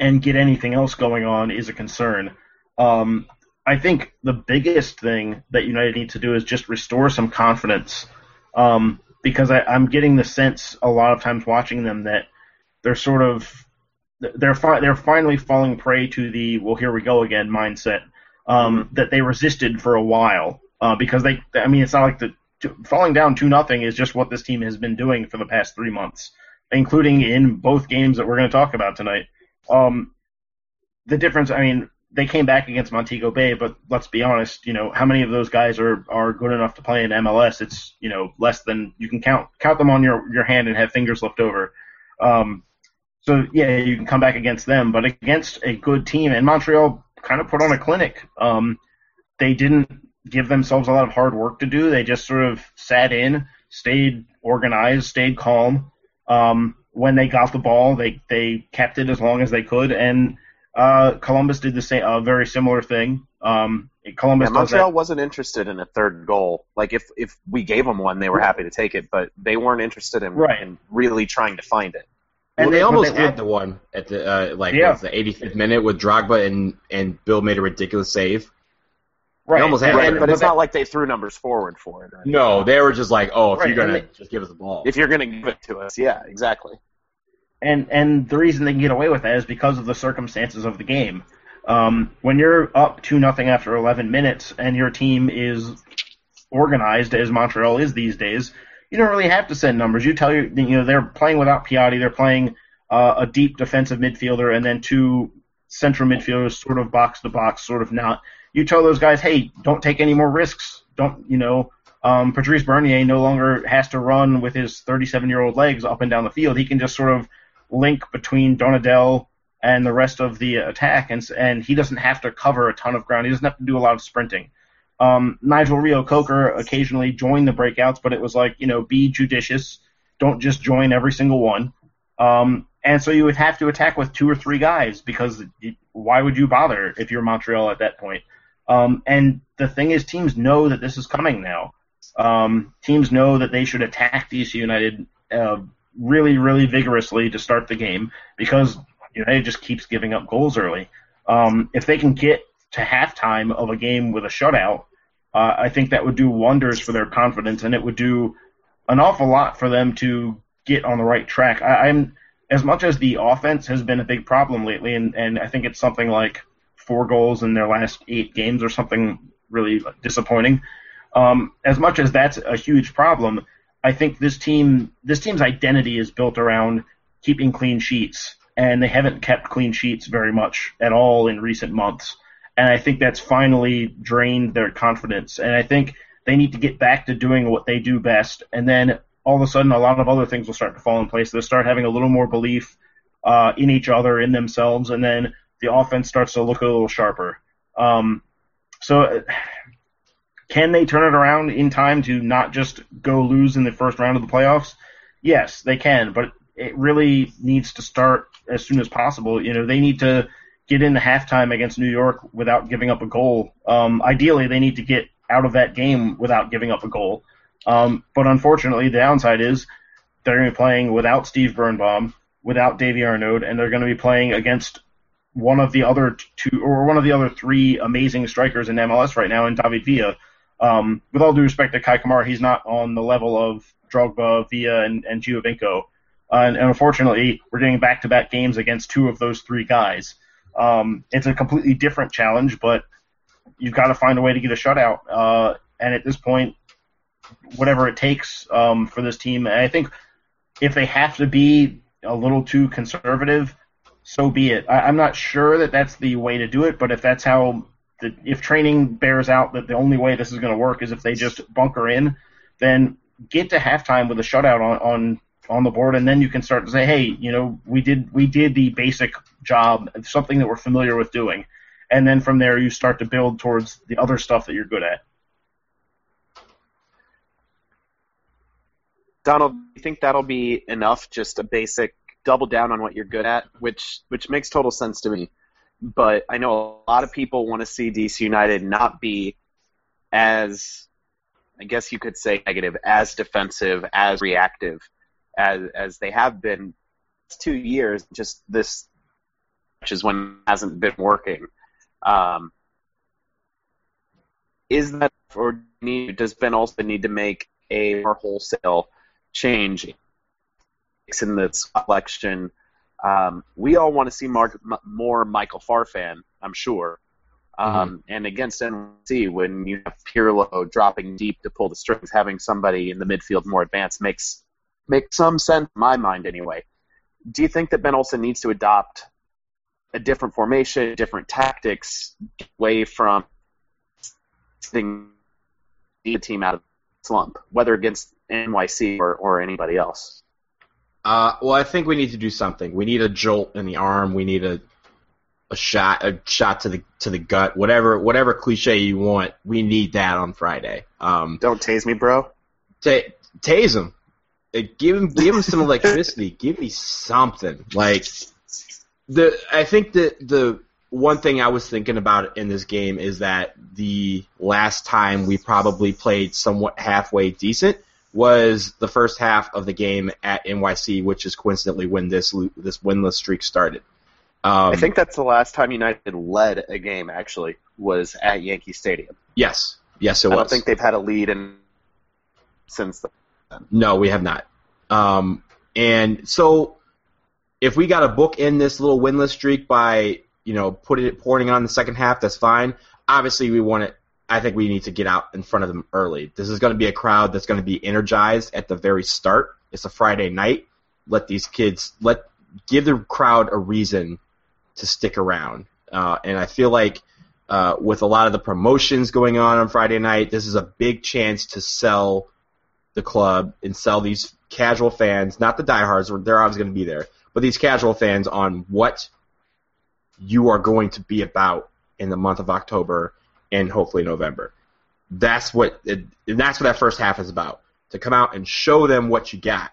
and get anything else going on is a concern. Um, I think the biggest thing that United need to do is just restore some confidence um, because I, I'm getting the sense a lot of times watching them that they're sort of they're fi- they're finally falling prey to the well here we go again mindset um, that they resisted for a while uh, because they I mean it's not like the falling down two nothing is just what this team has been doing for the past three months, including in both games that we're going to talk about tonight. Um, the difference, I mean, they came back against Montego Bay, but let's be honest, you know, how many of those guys are, are good enough to play in MLS? It's, you know, less than you can count count them on your, your hand and have fingers left over. Um, so yeah, you can come back against them, but against a good team, and Montreal kind of put on a clinic. Um, they didn't give themselves a lot of hard work to do. They just sort of sat in, stayed organized, stayed calm. Um, when they got the ball, they they kept it as long as they could, and uh, Columbus did the same, a very similar thing. Um, Columbus yeah, Montreal wasn't interested in a third goal. Like if if we gave them one, they were happy to take it, but they weren't interested in, right. in really trying to find it. And well, they, they almost they had the one at the uh, like yeah. the 85th minute with Drogba and and Bill made a ridiculous save. Right. They almost had, right. but it's not like they threw numbers forward for it. No, they were just like, oh, if right. you're gonna just give us the ball, if you're gonna give it to us, yeah, exactly. And and the reason they can get away with that is because of the circumstances of the game. Um, when you're up two nothing after 11 minutes and your team is organized as Montreal is these days, you don't really have to send numbers. You tell your, you know, they're playing without Piatti, they're playing uh, a deep defensive midfielder and then two central midfielders, sort of box to box, sort of not you tell those guys, hey, don't take any more risks. Don't, you know, um, Patrice Bernier no longer has to run with his 37 year old legs up and down the field. He can just sort of link between Donadel and the rest of the attack, and, and he doesn't have to cover a ton of ground. He doesn't have to do a lot of sprinting. Um, Nigel Reo-Coker occasionally joined the breakouts, but it was like, you know, be judicious. Don't just join every single one. Um, and so you would have to attack with two or three guys because why would you bother if you're Montreal at that point? Um, and the thing is, teams know that this is coming now. Um, teams know that they should attack DC United uh, really, really vigorously to start the game because United just keeps giving up goals early. Um, if they can get to halftime of a game with a shutout, uh, I think that would do wonders for their confidence, and it would do an awful lot for them to get on the right track. I, I'm as much as the offense has been a big problem lately, and, and I think it's something like four goals in their last eight games or something really disappointing. Um, as much as that's a huge problem, I think this team this team's identity is built around keeping clean sheets, and they haven't kept clean sheets very much at all in recent months. And I think that's finally drained their confidence. And I think they need to get back to doing what they do best, and then all of a sudden, a lot of other things will start to fall in place. They'll start having a little more belief uh, in each other, in themselves, and then the offense starts to look a little sharper. Um, so, can they turn it around in time to not just go lose in the first round of the playoffs? Yes, they can, but it really needs to start as soon as possible. You know, they need to get into halftime against New York without giving up a goal. Um, ideally, they need to get out of that game without giving up a goal. Um, but unfortunately, the downside is they're going to be playing without Steve Birnbaum, without Davy Arnaud, and they're going to be playing against one of the other two or one of the other three amazing strikers in MLS right now in David Villa. Um, with all due respect to Kei Kamara, he's not on the level of Drogba, Villa, and, and Giovinco. Uh, and, and, unfortunately, we're getting back-to-back games against two of those three guys. Um, it's a completely different challenge, but you've got to find a way to get a shutout. Uh, and at this point, whatever it takes um, for this team, I think if they have to be a little too conservative, so be it. I, am not sure that that's the way to do it, but if that's how the if training bears out that the only way this is going to work is if they just bunker in, then get to halftime with a shutout on on on the board, and then you can start to say, hey, you know, we did we did the basic job, something that we're familiar with doing, and then from there you start to build towards the other stuff that you're good at. Donald, do you think that'll be enough? Just a basic double down on what you're good at, which which makes total sense to me. But I know a lot of people want to see DC United not be as, I guess you could say, negative, as defensive, as reactive as as they have been two years. Just this, which is when it hasn't been working. Um, is that or need, does Ben also need to make a more wholesale change in the selection. Um, we all want to see more, more Michael Farfan, I'm sure. Um, mm-hmm. And against NYC, when you have Pirlo dropping deep to pull the strings, having somebody in the midfield more advanced makes makes some sense in my mind anyway. Do you think that Ben Olsen needs to adopt a different formation, different tactics, away from the team out of slump, whether against NYC or, or anybody else? Uh, well, I think we need to do something. We need a jolt in the arm. We need a a shot, a shot to the to the gut, whatever whatever cliche you want. We need that on Friday. Um, Don't tase me, bro. T- tase him. Uh, give him give him some electricity. give me something. Like the I think that the one thing I was thinking about in this game is that the last time we probably played somewhat halfway decent was the first half of the game at NYC, which is coincidentally when this this winless streak started. Um, I think that's the last time United led a game. Actually, was at Yankee Stadium. Yes, yes, it was. I don't think they've had a lead in since then. No, we have not. Um, and so, if we got a book in this little winless streak by you know, putting it pouring on the second half, that's fine. Obviously, we want it. I think we need to get out in front of them early. This is going to be a crowd that's going to be energized at the very start. It's a Friday night. Let these kids let give the crowd a reason to stick around. Uh, and I feel like uh, with a lot of the promotions going on on Friday night, this is a big chance to sell the club and sell these casual fans, not the diehards, they're always going to be there, but these casual fans on what you are going to be about in the month of October and hopefully November. That's what it, that's what that first half is about. To come out and show them what you got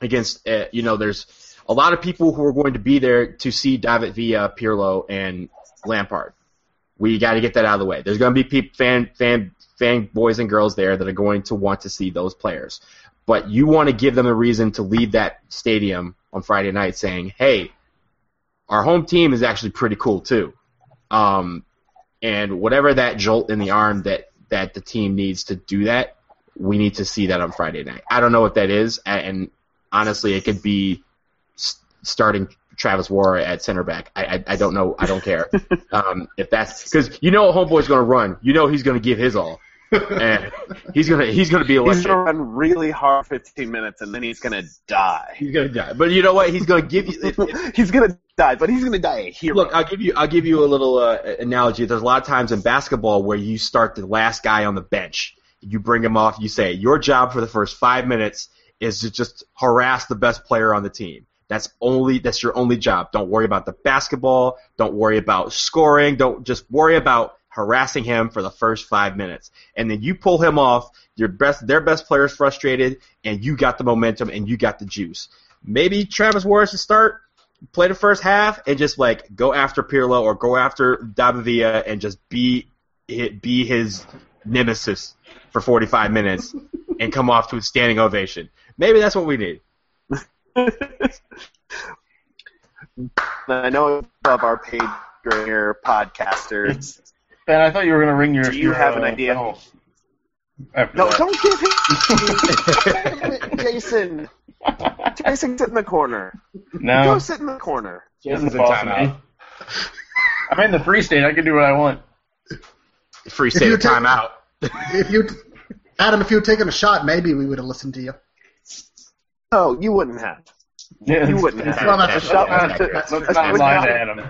against uh, you know there's a lot of people who are going to be there to see David Villa, Pirlo, and Lampard. We got to get that out of the way. There's going to be fan fan fan boys and girls there that are going to want to see those players. But you want to give them a reason to leave that stadium on Friday night saying, "Hey, our home team is actually pretty cool too. Um, and whatever that jolt in the arm that that the team needs to do that, we need to see that on Friday night. I don't know what that is, and honestly, it could be starting Travis Worra at center back. I, I, I don't know. I don't care. um, if that's because you know Homeboy's going to run. You know he's going to give his all and he's gonna he's gonna be electric. He's gonna run really hard 15 minutes, and then he's gonna die. He's gonna die. But you know what? He's gonna give you. he's gonna die, but he's gonna die a hero. Look, I'll give you I'll give you a little uh, analogy. There's a lot of times in basketball where you start the last guy on the bench. You bring him off. You say your job for the first five minutes is to just harass the best player on the team. That's only that's your only job. Don't worry about the basketball. Don't worry about scoring. Don't just worry about harassing him for the first five minutes, and then you pull him off. Your best, their best player is frustrated, and you got the momentum and you got the juice. Maybe Travis Worra should start, play the first half, and just like go after Pirlo or go after David Villa and just be be his nemesis for 45 minutes and come off to a standing ovation. Maybe that's what we need. I know of our paid podcasters Ben, I thought you were going to ring your. Do you your, have uh, an idea? No, no don't give him. Jason. Jason, sit in the corner. No. Go sit in the corner. Jason's in timeout. I'm in the free state. I can do what I want. Free state of timeout. if you, Adam, if you had taken a shot, maybe we would have listened to you. Oh, you wouldn't have. Yeah, you wouldn't have. Not That's a shot. Let's not lie to Adam.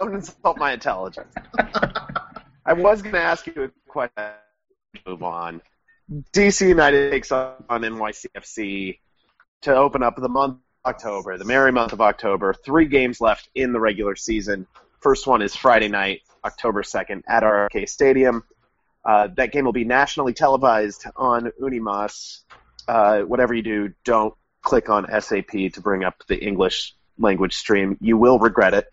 Don't insult my intelligence. I was going to ask you a question. Move on. DC United takes on NYCFC to open up the month of October, the merry month of October. Three games left in the regular season. First one is Friday night, October 2nd, at RFK Stadium. Uh, that game will be nationally televised on UniMás. Uh, whatever you do, don't click on SAP to bring up the English language stream. You will regret it.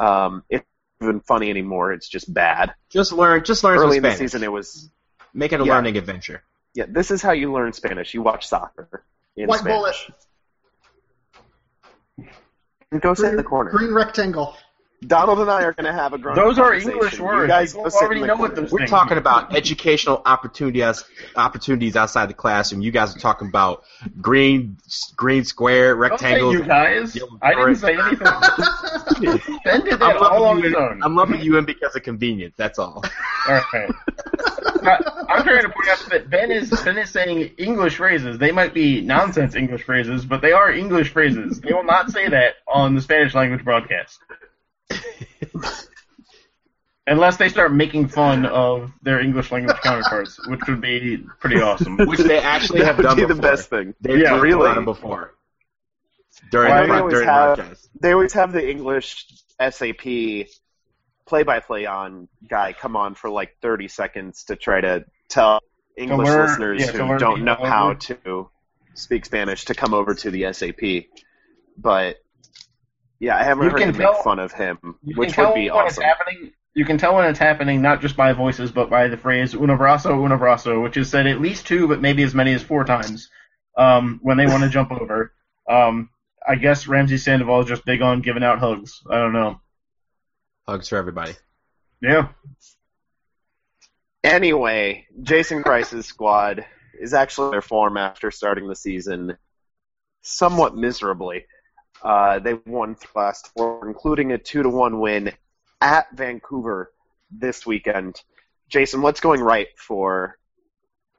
Um, it's not even funny anymore. It's just bad. Just learn. Just learn Early some in the season, it was Make it a Yeah. learning adventure. yeah. This is how you learn Spanish. You watch soccer in White Spanish. bullet. And go sit in the corner. green rectangle. Donald and I are going to have a grown Those are conversation. English You words. guys People go sit in already know what corner. those We're things talking mean. about educational opportunities opportunities outside the classroom. You guys are talking about green green square Don't say rectangles. you guys. I didn't say anything. Ben did that I'm all on you his in, own. I'm lumping you in because of convenience. That's all. All right. I'm trying to point out that Ben is Ben is saying English phrases. They might be nonsense English phrases, but they are English phrases. They will not say that on the Spanish language broadcast. Unless they start making fun of their English language counterparts, which would be pretty awesome. Which they actually have That would done be before. the best thing. They've Yeah, done really. it before. During Why the they pro- always during the have- broadcast. They always have the English SAP play-by-play on guy come on for like 30 seconds to try to tell English learn- listeners yeah, who learn don't the know how to speak Spanish to come over to the SAP. But yeah, I haven't You heard can him tell- make fun of him, You which can would be awesome. happening. You can tell when it's happening not just by voices, but by the phrase "un abrazo, un abrazo," which is said at least two, but maybe as many as four times um, when they want to jump over. Um, I guess Ramses Sandoval is just big on giving out hugs. I don't know. Hugs for everybody. Yeah. Anyway, Jason Kreis's squad is actually in their form after starting the season somewhat miserably. Uh, they won last four, including a two to one win at Vancouver this weekend. Jason, what's going right for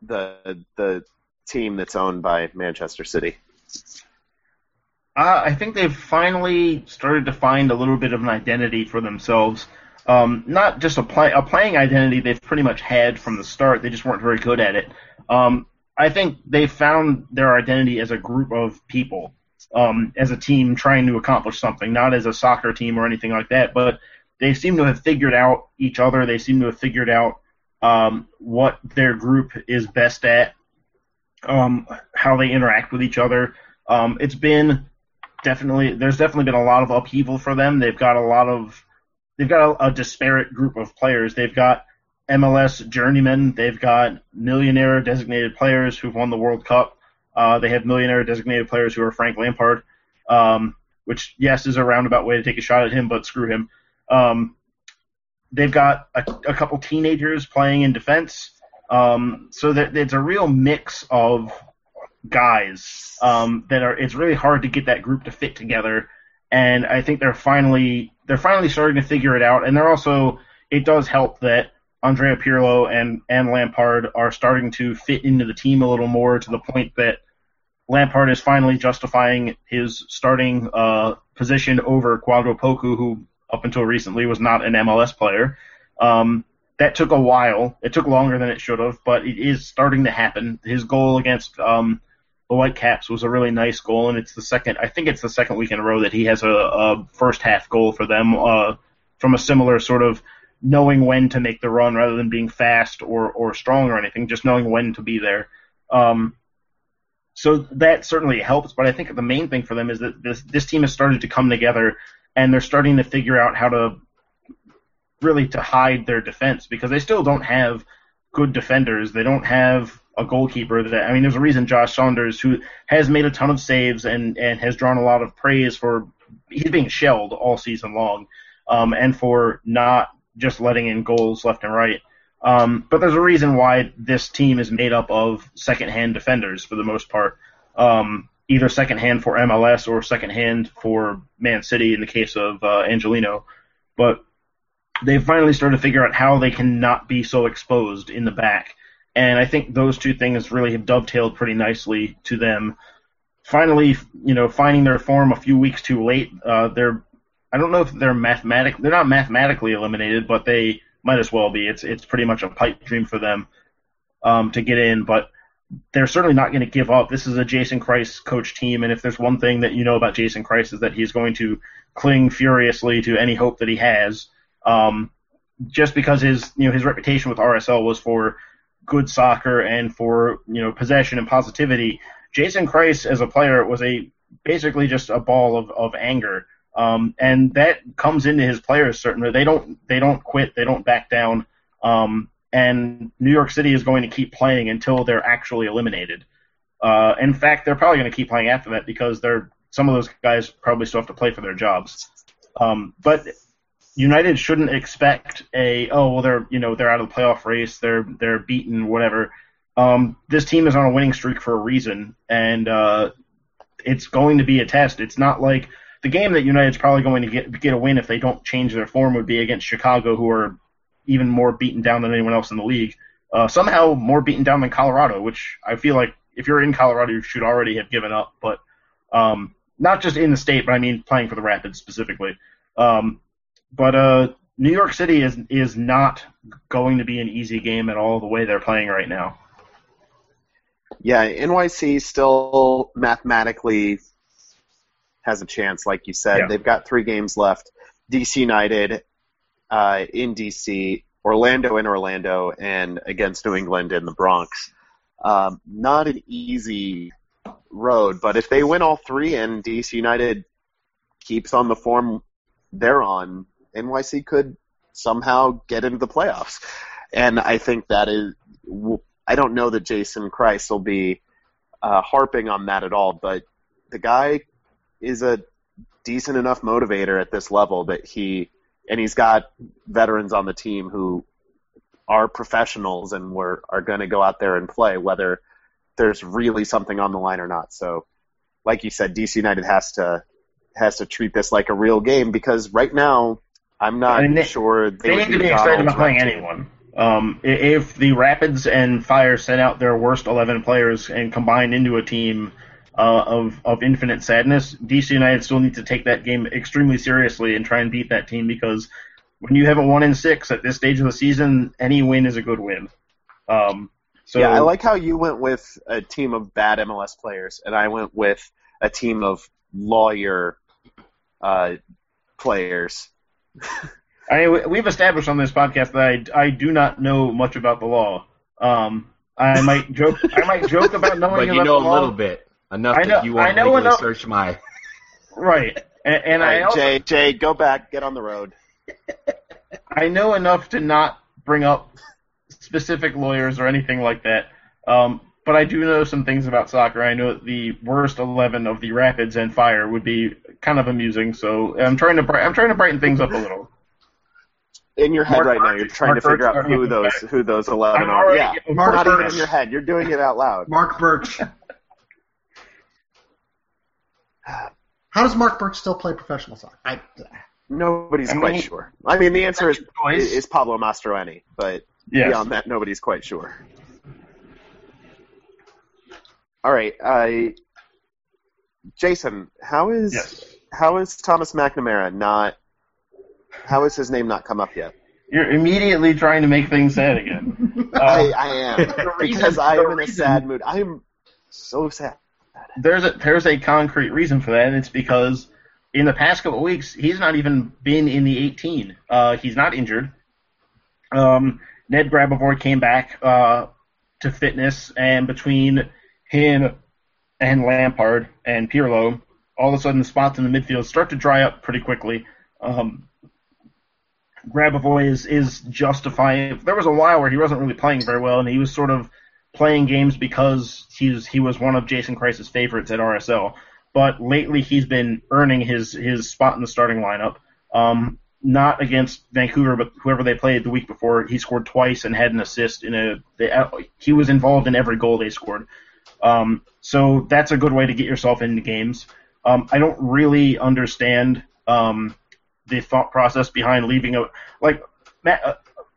the the team that's owned by Manchester City? Uh, I think they've finally started to find a little bit of an identity for themselves. Um, not just a play a playing identity they've pretty much had from the start. They just weren't very good at it. Um, I think they found their identity as a group of people, um, as a team trying to accomplish something, not as a soccer team or anything like that. But they seem to have figured out each other. They seem to have figured out um, what their group is best at, um, how they interact with each other. Um, it's been definitely there's definitely been a lot of upheaval for them. They've got a lot of they've got a, a disparate group of players. They've got MLS journeymen. They've got millionaire designated players who've won the World Cup. Uh, they have millionaire designated players who are Frank Lampard, um, which yes is a roundabout way to take a shot at him, but screw him. Um, they've got a, a couple teenagers playing in defense, um, so it's a real mix of guys um, that are. It's really hard to get that group to fit together, and I think they're finally they're finally starting to figure it out. And they're also it does help that Andrea Pirlo and and Lampard are starting to fit into the team a little more to the point that Lampard is finally justifying his starting uh, position over Kwadwo Poku, who up until recently was not an MLS player. Um, that took a while. It took longer than it should have, but it is starting to happen. His goal against um, the Whitecaps was a really nice goal, and it's the second. I think it's the second week in a row that he has a, a first half goal for them uh, from a similar sort of knowing when to make the run rather than being fast or or strong or anything, just knowing when to be there. Um, so that certainly helps, but I think the main thing for them is that this this team has started to come together and they're starting to figure out how to really to hide their defense because they still don't have good defenders. They don't have a goalkeeper that I mean there's a reason Josh Saunders who has made a ton of saves and and has drawn a lot of praise for he's being shelled all season long um, and for not just letting in goals left and right. Um, but there's a reason why this team is made up of second-hand defenders for the most part, um, either second-hand for MLS or second-hand for Man City in the case of uh, Angelino. But they've finally started to figure out how they can not be so exposed in the back, and I think those two things really have dovetailed pretty nicely to them. Finally, you know, finding their form a few weeks too late. Uh, they're I don't know if they're mathematic. They're not mathematically eliminated, but they might as well be. It's it's pretty much a pipe dream for them um, to get in. But they're certainly not going to give up. This is a Jason Kreis coach team, and if there's one thing that you know about Jason Kreis is that he's going to cling furiously to any hope that he has. Um, just because his you know his reputation with RSL was for good soccer and for you know possession and positivity. Jason Kreis as a player was a basically just a ball of, of anger. Um, and that comes into his players certainly. They don't they don't quit. They don't back down. Um, and New York City is going to keep playing until they're actually eliminated. Uh, in fact, they're probably going to keep playing after that because they're some of those guys probably still have to play for their jobs. Um, but United shouldn't expect a oh well they're you know they're out of the playoff race they're they're beaten whatever. Um, this team is on a winning streak for a reason, and uh, it's going to be a test. It's not like the game that United's probably going to get get a win if they don't change their form would be against Chicago, who are even more beaten down than anyone else in the league. Uh, somehow more beaten down than Colorado, which I feel like if you're in Colorado, you should already have given up. But um, not just in the state, but I mean playing for the Rapids specifically. Um, but uh, New York City is is not going to be an easy game at all the way they're playing right now. Yeah, NYC still mathematically has a chance, like you said. Yeah. They've got three games left. DC United uh, in DC, Orlando in Orlando, and against New England in the Bronx. Um, not an easy road, but if they win all three and DC United keeps on the form they're on, NYC could somehow get into the playoffs. And I think that is, I don't know that Jason Kreis will be uh, harping on that at all, but the guy is a decent enough motivator at this level that he, and he's got veterans on the team who are professionals and were, are going to go out there and play, whether there's really something on the line or not. So, like you said, DC United has to has to treat this like a real game because right now I'm not I mean, they- sure they, They need to be be excited about playing anyone. Um, if the Rapids and Fire sent out their worst 11 players and combined into a team uh, of of infinite sadness, DC United still need to take that game extremely seriously and try and beat that team because when you have a one in six at this stage of the season, any win is a good win. Um, so yeah, I like how you went with a team of bad MLS players, and I went with a team of lawyer uh, players. I mean, we- we've established on this podcast that I, I do not know much about the law. Um, I might joke. I might joke about knowing But you about know the a law. little bit enough know- that you want I to legally enough- search my. right? And, and All I also, Jay, Jay, go back, get on the road. I know enough to not bring up specific lawyers or anything like that. Um, but I do know some things about soccer. I know that the worst eleven of the Rapids and Fire would be kind of amusing. So I'm trying to bri- I'm trying to brighten things up a little. In your head Mark right now, you're trying Mark to figure Birch out who those back. who those eleven I'm are. Yeah, Mark not I even in your head. You're doing it out loud. Marc Burch. How does Marc Burch still play professional soccer? I, Nobody's I quite sure. I mean, the answer is Choice. is Pablo Mastroeni, but Yes. beyond that, nobody's quite sure. All right, uh, Jason, how is Yes. how is Thomas McNamara not? How has his name not come up yet? You're immediately trying to make things sad again. I, Uh, I am because I am in a sad mood. I am so sad. There's a there's a concrete reason for that, and it's because in the past couple of weeks he's not even been in the 18. Uh, he's not injured. Um, Ned Grabavoy came back uh, to fitness, and between him and Lampard and Pirlo, all of a sudden the spots in the midfield start to dry up pretty quickly. Um, Grabavoy is is justifying. There was a while where he wasn't really playing very well, and he was sort of playing games because he's he was one of Jason Kreis's favorites at RSL. But lately, he's been earning his his spot in the starting lineup. Um, not against Vancouver, but whoever they played the week before, he scored twice and had an assist in a. They, he was involved in every goal they scored. Um, so that's a good way to get yourself into games. Um, I don't really understand um, the thought process behind leaving a like. Ma- uh,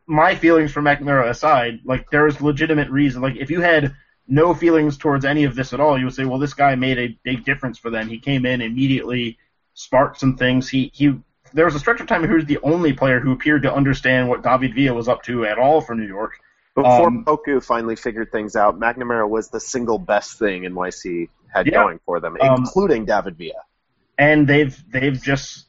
my feelings for McNamara aside, like there's legitimate reason. Like if you had no feelings towards any of this at all, you would say, well, this guy made a big difference for them. He came in immediately, sparked some things. He he. There was a stretch of time where he was the only player who appeared to understand what David Villa was up to at all for New York. Before Um, Poku finally figured things out, McNamara was the single best thing NYC had Yeah. going for them, Um, including David Villa. and they've they've just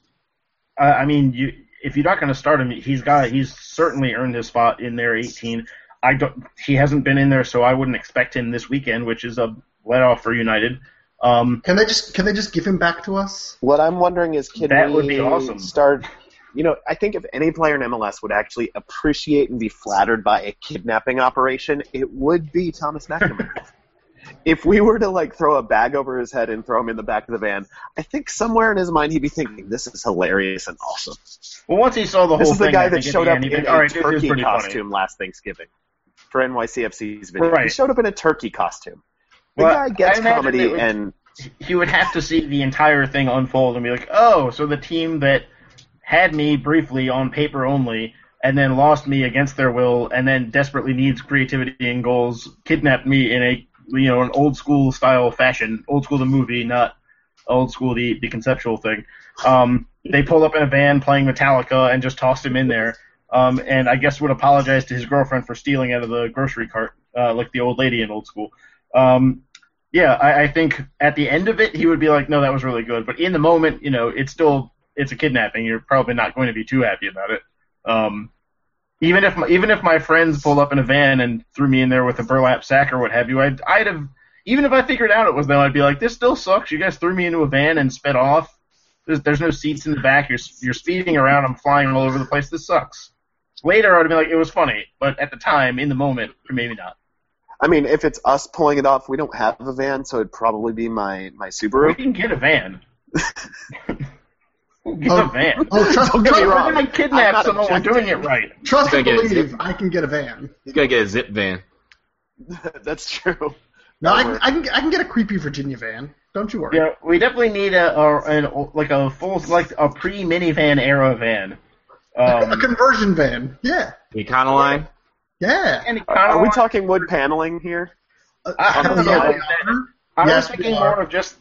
uh, I mean you if you're not going to start him he's got he's certainly earned his spot in their 18 I don't he hasn't been in there so I wouldn't expect him this weekend which is a let off for United um Can they just can they just give him back to us? What I'm wondering is, can That we would be awesome. start? You know, I think if any player in MLS would actually appreciate and be flattered by a kidnapping operation, it would be Thomas McNamara. if we were to like throw a bag over his head and throw him in the back of the van, I think somewhere in his mind he'd be thinking, "This is hilarious and awesome." well once he saw the This whole is the thing guy that showed up end, in a right this turkey pretty funny costume last Thanksgiving for NYCFC's video. He showed up in a turkey costume. The Well, guy gets comedy would- and he would have to see the entire thing unfold and be like, oh, so the team that had me briefly on paper only and then lost me against their will and then desperately needs creativity and goals kidnapped me in a you know an old school style fashion, old school the movie, not old school the, the conceptual thing. Um, they pulled up in a van playing Metallica and just tossed him in there. Um, and I guess would apologize to his girlfriend for stealing out of the grocery cart, uh, like the old lady in old school. Um, yeah, I, I think at the end of it, he would be like, "No, that was really good." But in the moment, you know, it's still it's a kidnapping. You're probably not going to be too happy about it. Um, even if my, even if my friends pulled up in a van and threw me in there with a burlap sack or what have you, I'd I'd have even if I figured out it was them, I'd be like, "This still sucks. You guys threw me into a van and sped off. There's, there's no seats in the back. You're you're speeding around. I'm flying all over the place. This sucks." Later, I'd be like, "It was funny," but at the time, in the moment, maybe not. I mean, if it's us pulling it off, we don't have a van, so it'd probably be my my Subaru. We can get a van. get Oh, a van. Oh, trust, Don't get me wrong. We're gonna I'm kidnap someone. We're doing it right. trust Gotta and believe. I can get a van. He's gonna get a zip van. That's true. No, I, can- I can I can get a creepy Virginia van. Don't you worry. Yeah, we definitely need a, a an, like a full like a pre minivan era van. a Um, conversion van. Yeah, The Econoline. yeah. and it Are, we talking wood paneling here? Uh, I- I don't know yeah, about they I was Yes, thinking more of just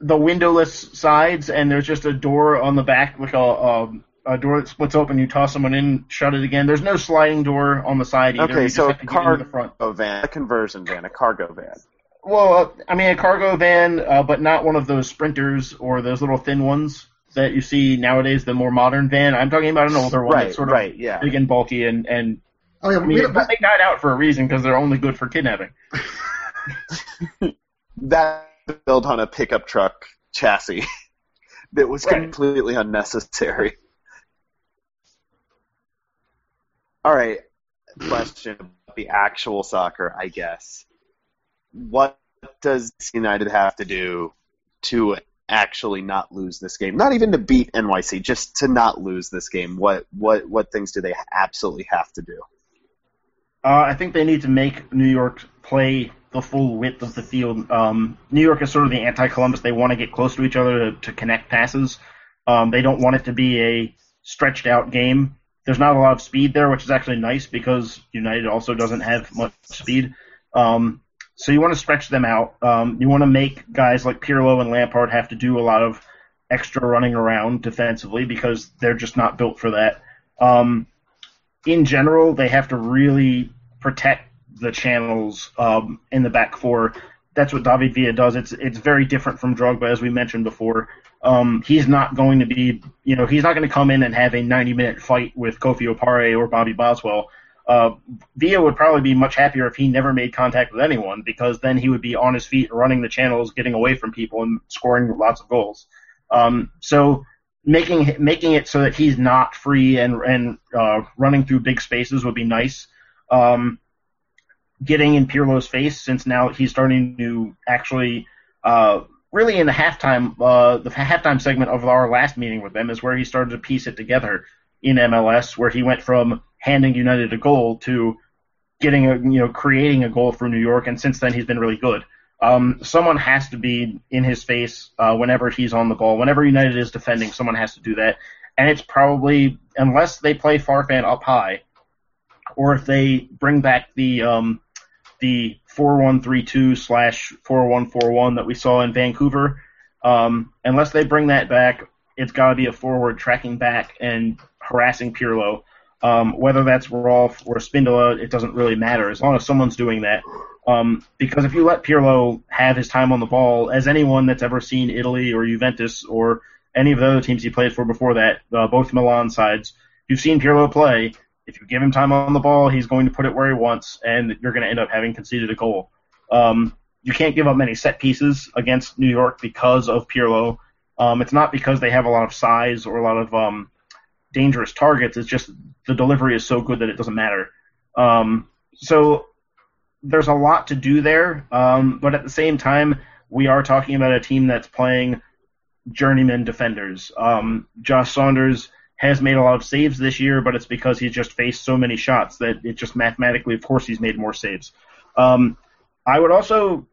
the windowless sides, and there's just a door on the back, like a, a, a door that splits open. You toss someone in, shut it again. There's no sliding door on the side either. Okay, you so just have to get into the front. cargo van, a conversion van, a cargo van. Well, uh, I mean a cargo van, uh, but not one of those sprinters or those little thin ones that you see nowadays. The more modern van. I'm talking about an older one Right, that's sort of right, yeah. big and bulky, and and Oh yeah, I mean we, they died out for a reason because they're only good for kidnapping. That built on a pickup truck chassis that was Right. completely unnecessary. All right, question about the actual soccer, I guess. What does United have to do to actually not lose this game? Not even to beat NYC, just to not lose this game. What what what things do they absolutely have to do? Uh, I think they need to make New York play the full width of the field. Um, New York is sort of the anti-Columbus. They want to get close to each other to, to connect passes. Um, they don't want it to be a stretched out game. There's not a lot of speed there, which is actually nice because United also doesn't have much speed. Um, so you want to stretch them out. Um, you want to make guys like Pirlo and Lampard have to do a lot of extra running around defensively because they're just not built for that. Um, in general, they have to really protect the channels um, in the back four. That's what David Villa does. It's it's very different from Drogba, as we mentioned before. Um, he's not going to be, you know, he's not going to come in and have a 90 minute fight with Kofi Opare or Bobby Boswell. Uh, Villa would probably be much happier if he never made contact with anyone because then he would be on his feet, running the channels, getting away from people, and scoring lots of goals. Um, so making making it so that he's not free and and uh, running through big spaces would be nice. Um, getting in Pirlo's face since now he's starting to actually uh, really in the halftime uh, the halftime segment of our last meeting with them is where he started to piece it together in MLS where he went from handing United a goal to getting a you know creating a goal for New York and since then he's been really good. Um, someone has to be in his face uh, whenever he's on the ball. Whenever United is defending, someone has to do that. And it's probably unless they play Farfan up high, or if they bring back the um, the four one three two slash four one four one that we saw in Vancouver. Um, unless they bring that back, it's got to be a forward tracking back and harassing Pirlo. Um, whether that's Rolfe or Spindola, it doesn't really matter as long as someone's doing that. Um, because if you let Pirlo have his time on the ball, as anyone that's ever seen Italy or Juventus or any of the other teams he played for before that, uh, both Milan sides, you've seen Pirlo play. If you give him time on the ball, he's going to put it where he wants, and you're going to end up having conceded a goal. Um, you can't give up many set pieces against New York because of Pirlo. Um, it's not because they have a lot of size or a lot of um, dangerous targets. It's just the delivery is so good that it doesn't matter. Um, so there's a lot to do there, um, but at the same time, we are talking about a team that's playing journeyman defenders. Um, Josh Saunders has made a lot of saves this year, but it's because he's just faced so many shots that it just mathematically, of course, he's made more saves. Um, I would also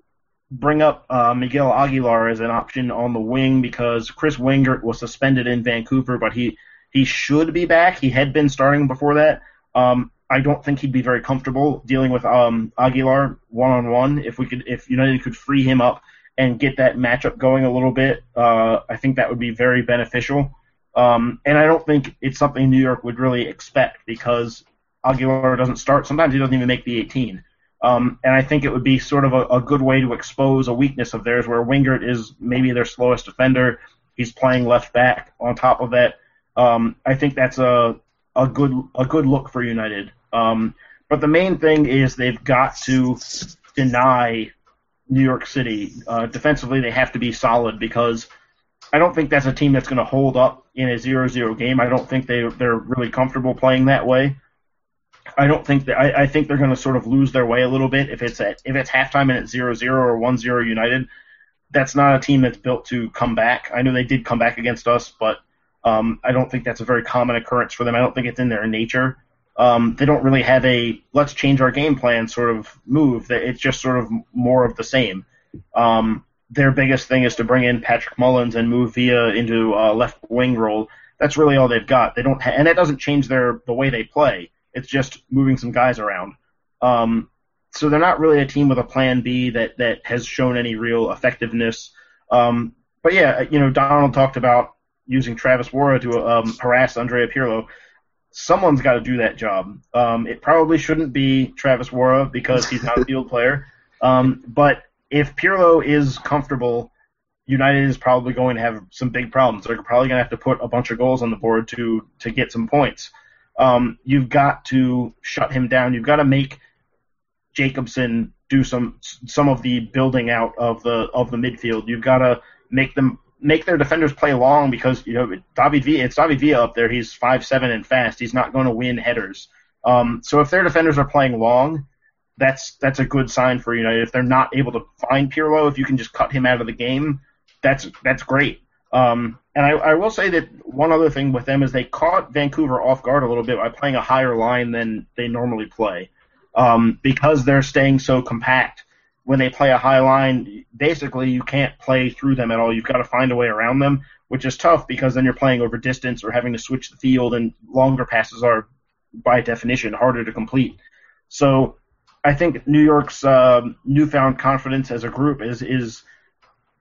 bring up uh, Miguel Aguilar as an option on the wing because Chris Wingert was suspended in Vancouver, but he he should be back. He had been starting before that. Um, I don't think he'd be very comfortable dealing with um, Aguilar one on one. If we could, if United could free him up and get that matchup going a little bit, uh, I think that would be very beneficial. Um, and I don't think it's something New York would really expect because Aguilar doesn't start. Sometimes he doesn't even make the 18. Um, and I think it would be sort of a, a, good way to expose a weakness of theirs, where Wingert is maybe their slowest defender. He's playing left back. On top of that, um, I think that's a a good a good look for United. Um, but the main thing is they've got to deny New York City uh, defensively. They have to be solid because I don't think that's a team that's going to hold up in a 0-0 game. I don't think they they're really comfortable playing that way. I don't think that I, I think they're going to sort of lose their way a little bit if it's at if it's halftime and it's 0-0 or 1-0 United. That's not a team that's built to come back. I know they did come back against us, but um, I don't think that's a very common occurrence for them. I don't think it's in their nature. Um, they don't really have a let's change our game plan sort of move. That it's just sort of more of the same. Um, their biggest thing is to bring in Patrick Mullins and move Villa into a left wing role. That's really all they've got. They don't, ha- and that doesn't change their the way they play. It's just moving some guys around. Um, so they're not really a team with a plan B that that has shown any real effectiveness. Um, but yeah, you know, Donald talked about using Travis Worra to um, harass Andrea Pirlo. Someone's got to do that job. Um, it probably shouldn't be Travis Worra because he's not a field player. Um, but if Pirlo is comfortable, United is probably going to have some big problems. They're probably going to have to put a bunch of goals on the board to to get some points um, you've got to shut him down. You've got to make Jacobson do some some of the building out of the of the midfield. You've got to make them make their defenders play long because you know David Villa. It's David Villa up there. He's five seven and fast. He's not going to win headers. Um, so if their defenders are playing long, that's that's a good sign for United. If they're not able to find Pirlo, if you can just cut him out of the game, that's that's great. Um, and I, I will say that one other thing with them is they caught Vancouver off guard a little bit by playing a higher line than they normally play. Um, because they're staying so compact, when they play a high line, basically you can't play through them at all. You've got to find a way around them, which is tough because then you're playing over distance or having to switch the field, and longer passes are, by definition, harder to complete. So I think New York's uh, newfound confidence as a group is is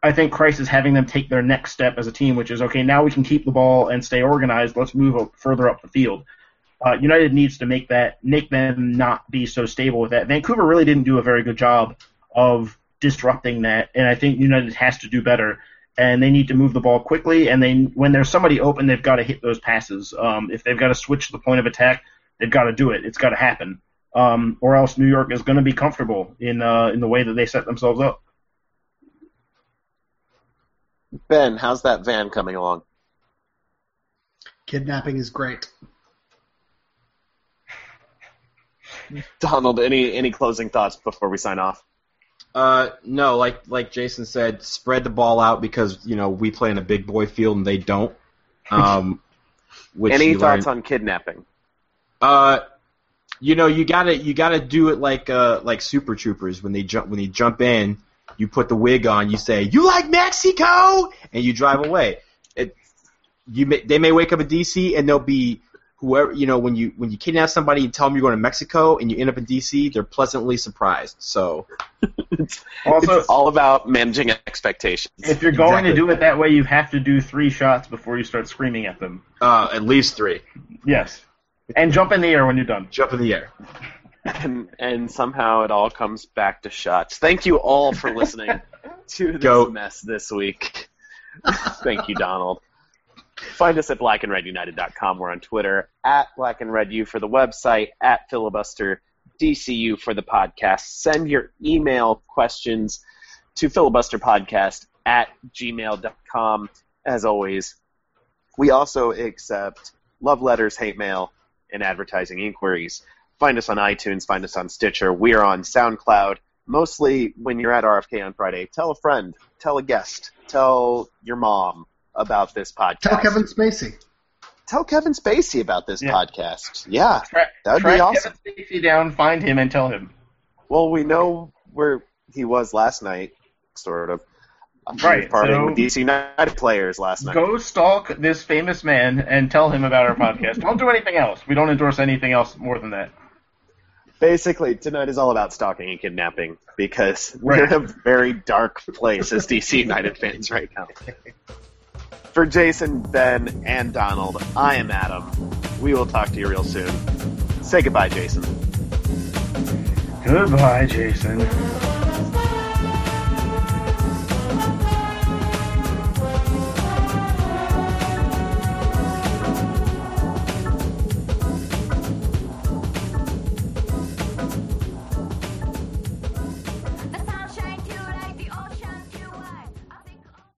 I think Kreis is having them take their next step as a team, which is okay. Now we can keep the ball and stay organized. Let's move up, further up the field. Uh, United needs to make that make them not be so stable with that. Vancouver really didn't do a very good job of disrupting that, and I think United has to do better. And they need to move the ball quickly. And they, when there's somebody open, they've got to hit those passes. Um, if they've got to switch the point of attack, they've got to do it. It's got to happen, um, or else New York is going to be comfortable in uh, in the way that they set themselves up. Ben, how's that van coming along? Kidnapping is great. Donald, any any closing thoughts before we sign off? Uh, no, like like Jason said, spread the ball out because you know we play in a big boy field and they don't. Um, which any thoughts learn. on kidnapping? Uh, you know you gotta you gotta do it like uh like Super Troopers when they jump when they jump in you put the wig on, you say, "You like Mexico," and you drive away. It, you may, they may wake up in D.C. and they'll be whoever you know when you when you kidnap somebody and tell them you're going to Mexico and you end up in D.C. They're pleasantly surprised. So it's, also it's all about managing expectations. If you're going exactly. to do it that way, you have to do three shots before you start screaming at them. Uh, at least three. Yes. And jump in the air when you're done. Jump in the air. And, and somehow it all comes back to shots. Thank you all for listening to this Go. mess this week. Thank you, Donald. Find us at blackandredunited.com. We're on Twitter at Black and Red U for the website, at filibuster DCU for the podcast. Send your email questions to filibusterpodcast at gmail.com. As always, we also accept love letters, hate mail, and advertising inquiries. Find us on iTunes, find us on Stitcher. We are on SoundCloud. Mostly when you're at RFK on Friday, tell a friend, tell a guest, tell your mom about this podcast. Tell Kevin Spacey. Tell Kevin Spacey about this Yeah. podcast. Yeah. Tra- That'd be track awesome. Kevin Spacey down, find him, and tell him. Well, we know where he was last night, sort of. He Right, partying so- with DC United players last night. Go stalk this famous man and tell him about our podcast. Don't do anything else. We don't endorse anything else more than that. Basically, tonight is all about stalking and kidnapping because Right. we're in a very dark place as DC United fans right now. For Jason, Ben, and Donald, I am Adam. We will talk to you real soon. Say goodbye, Jason. Goodbye, Jason.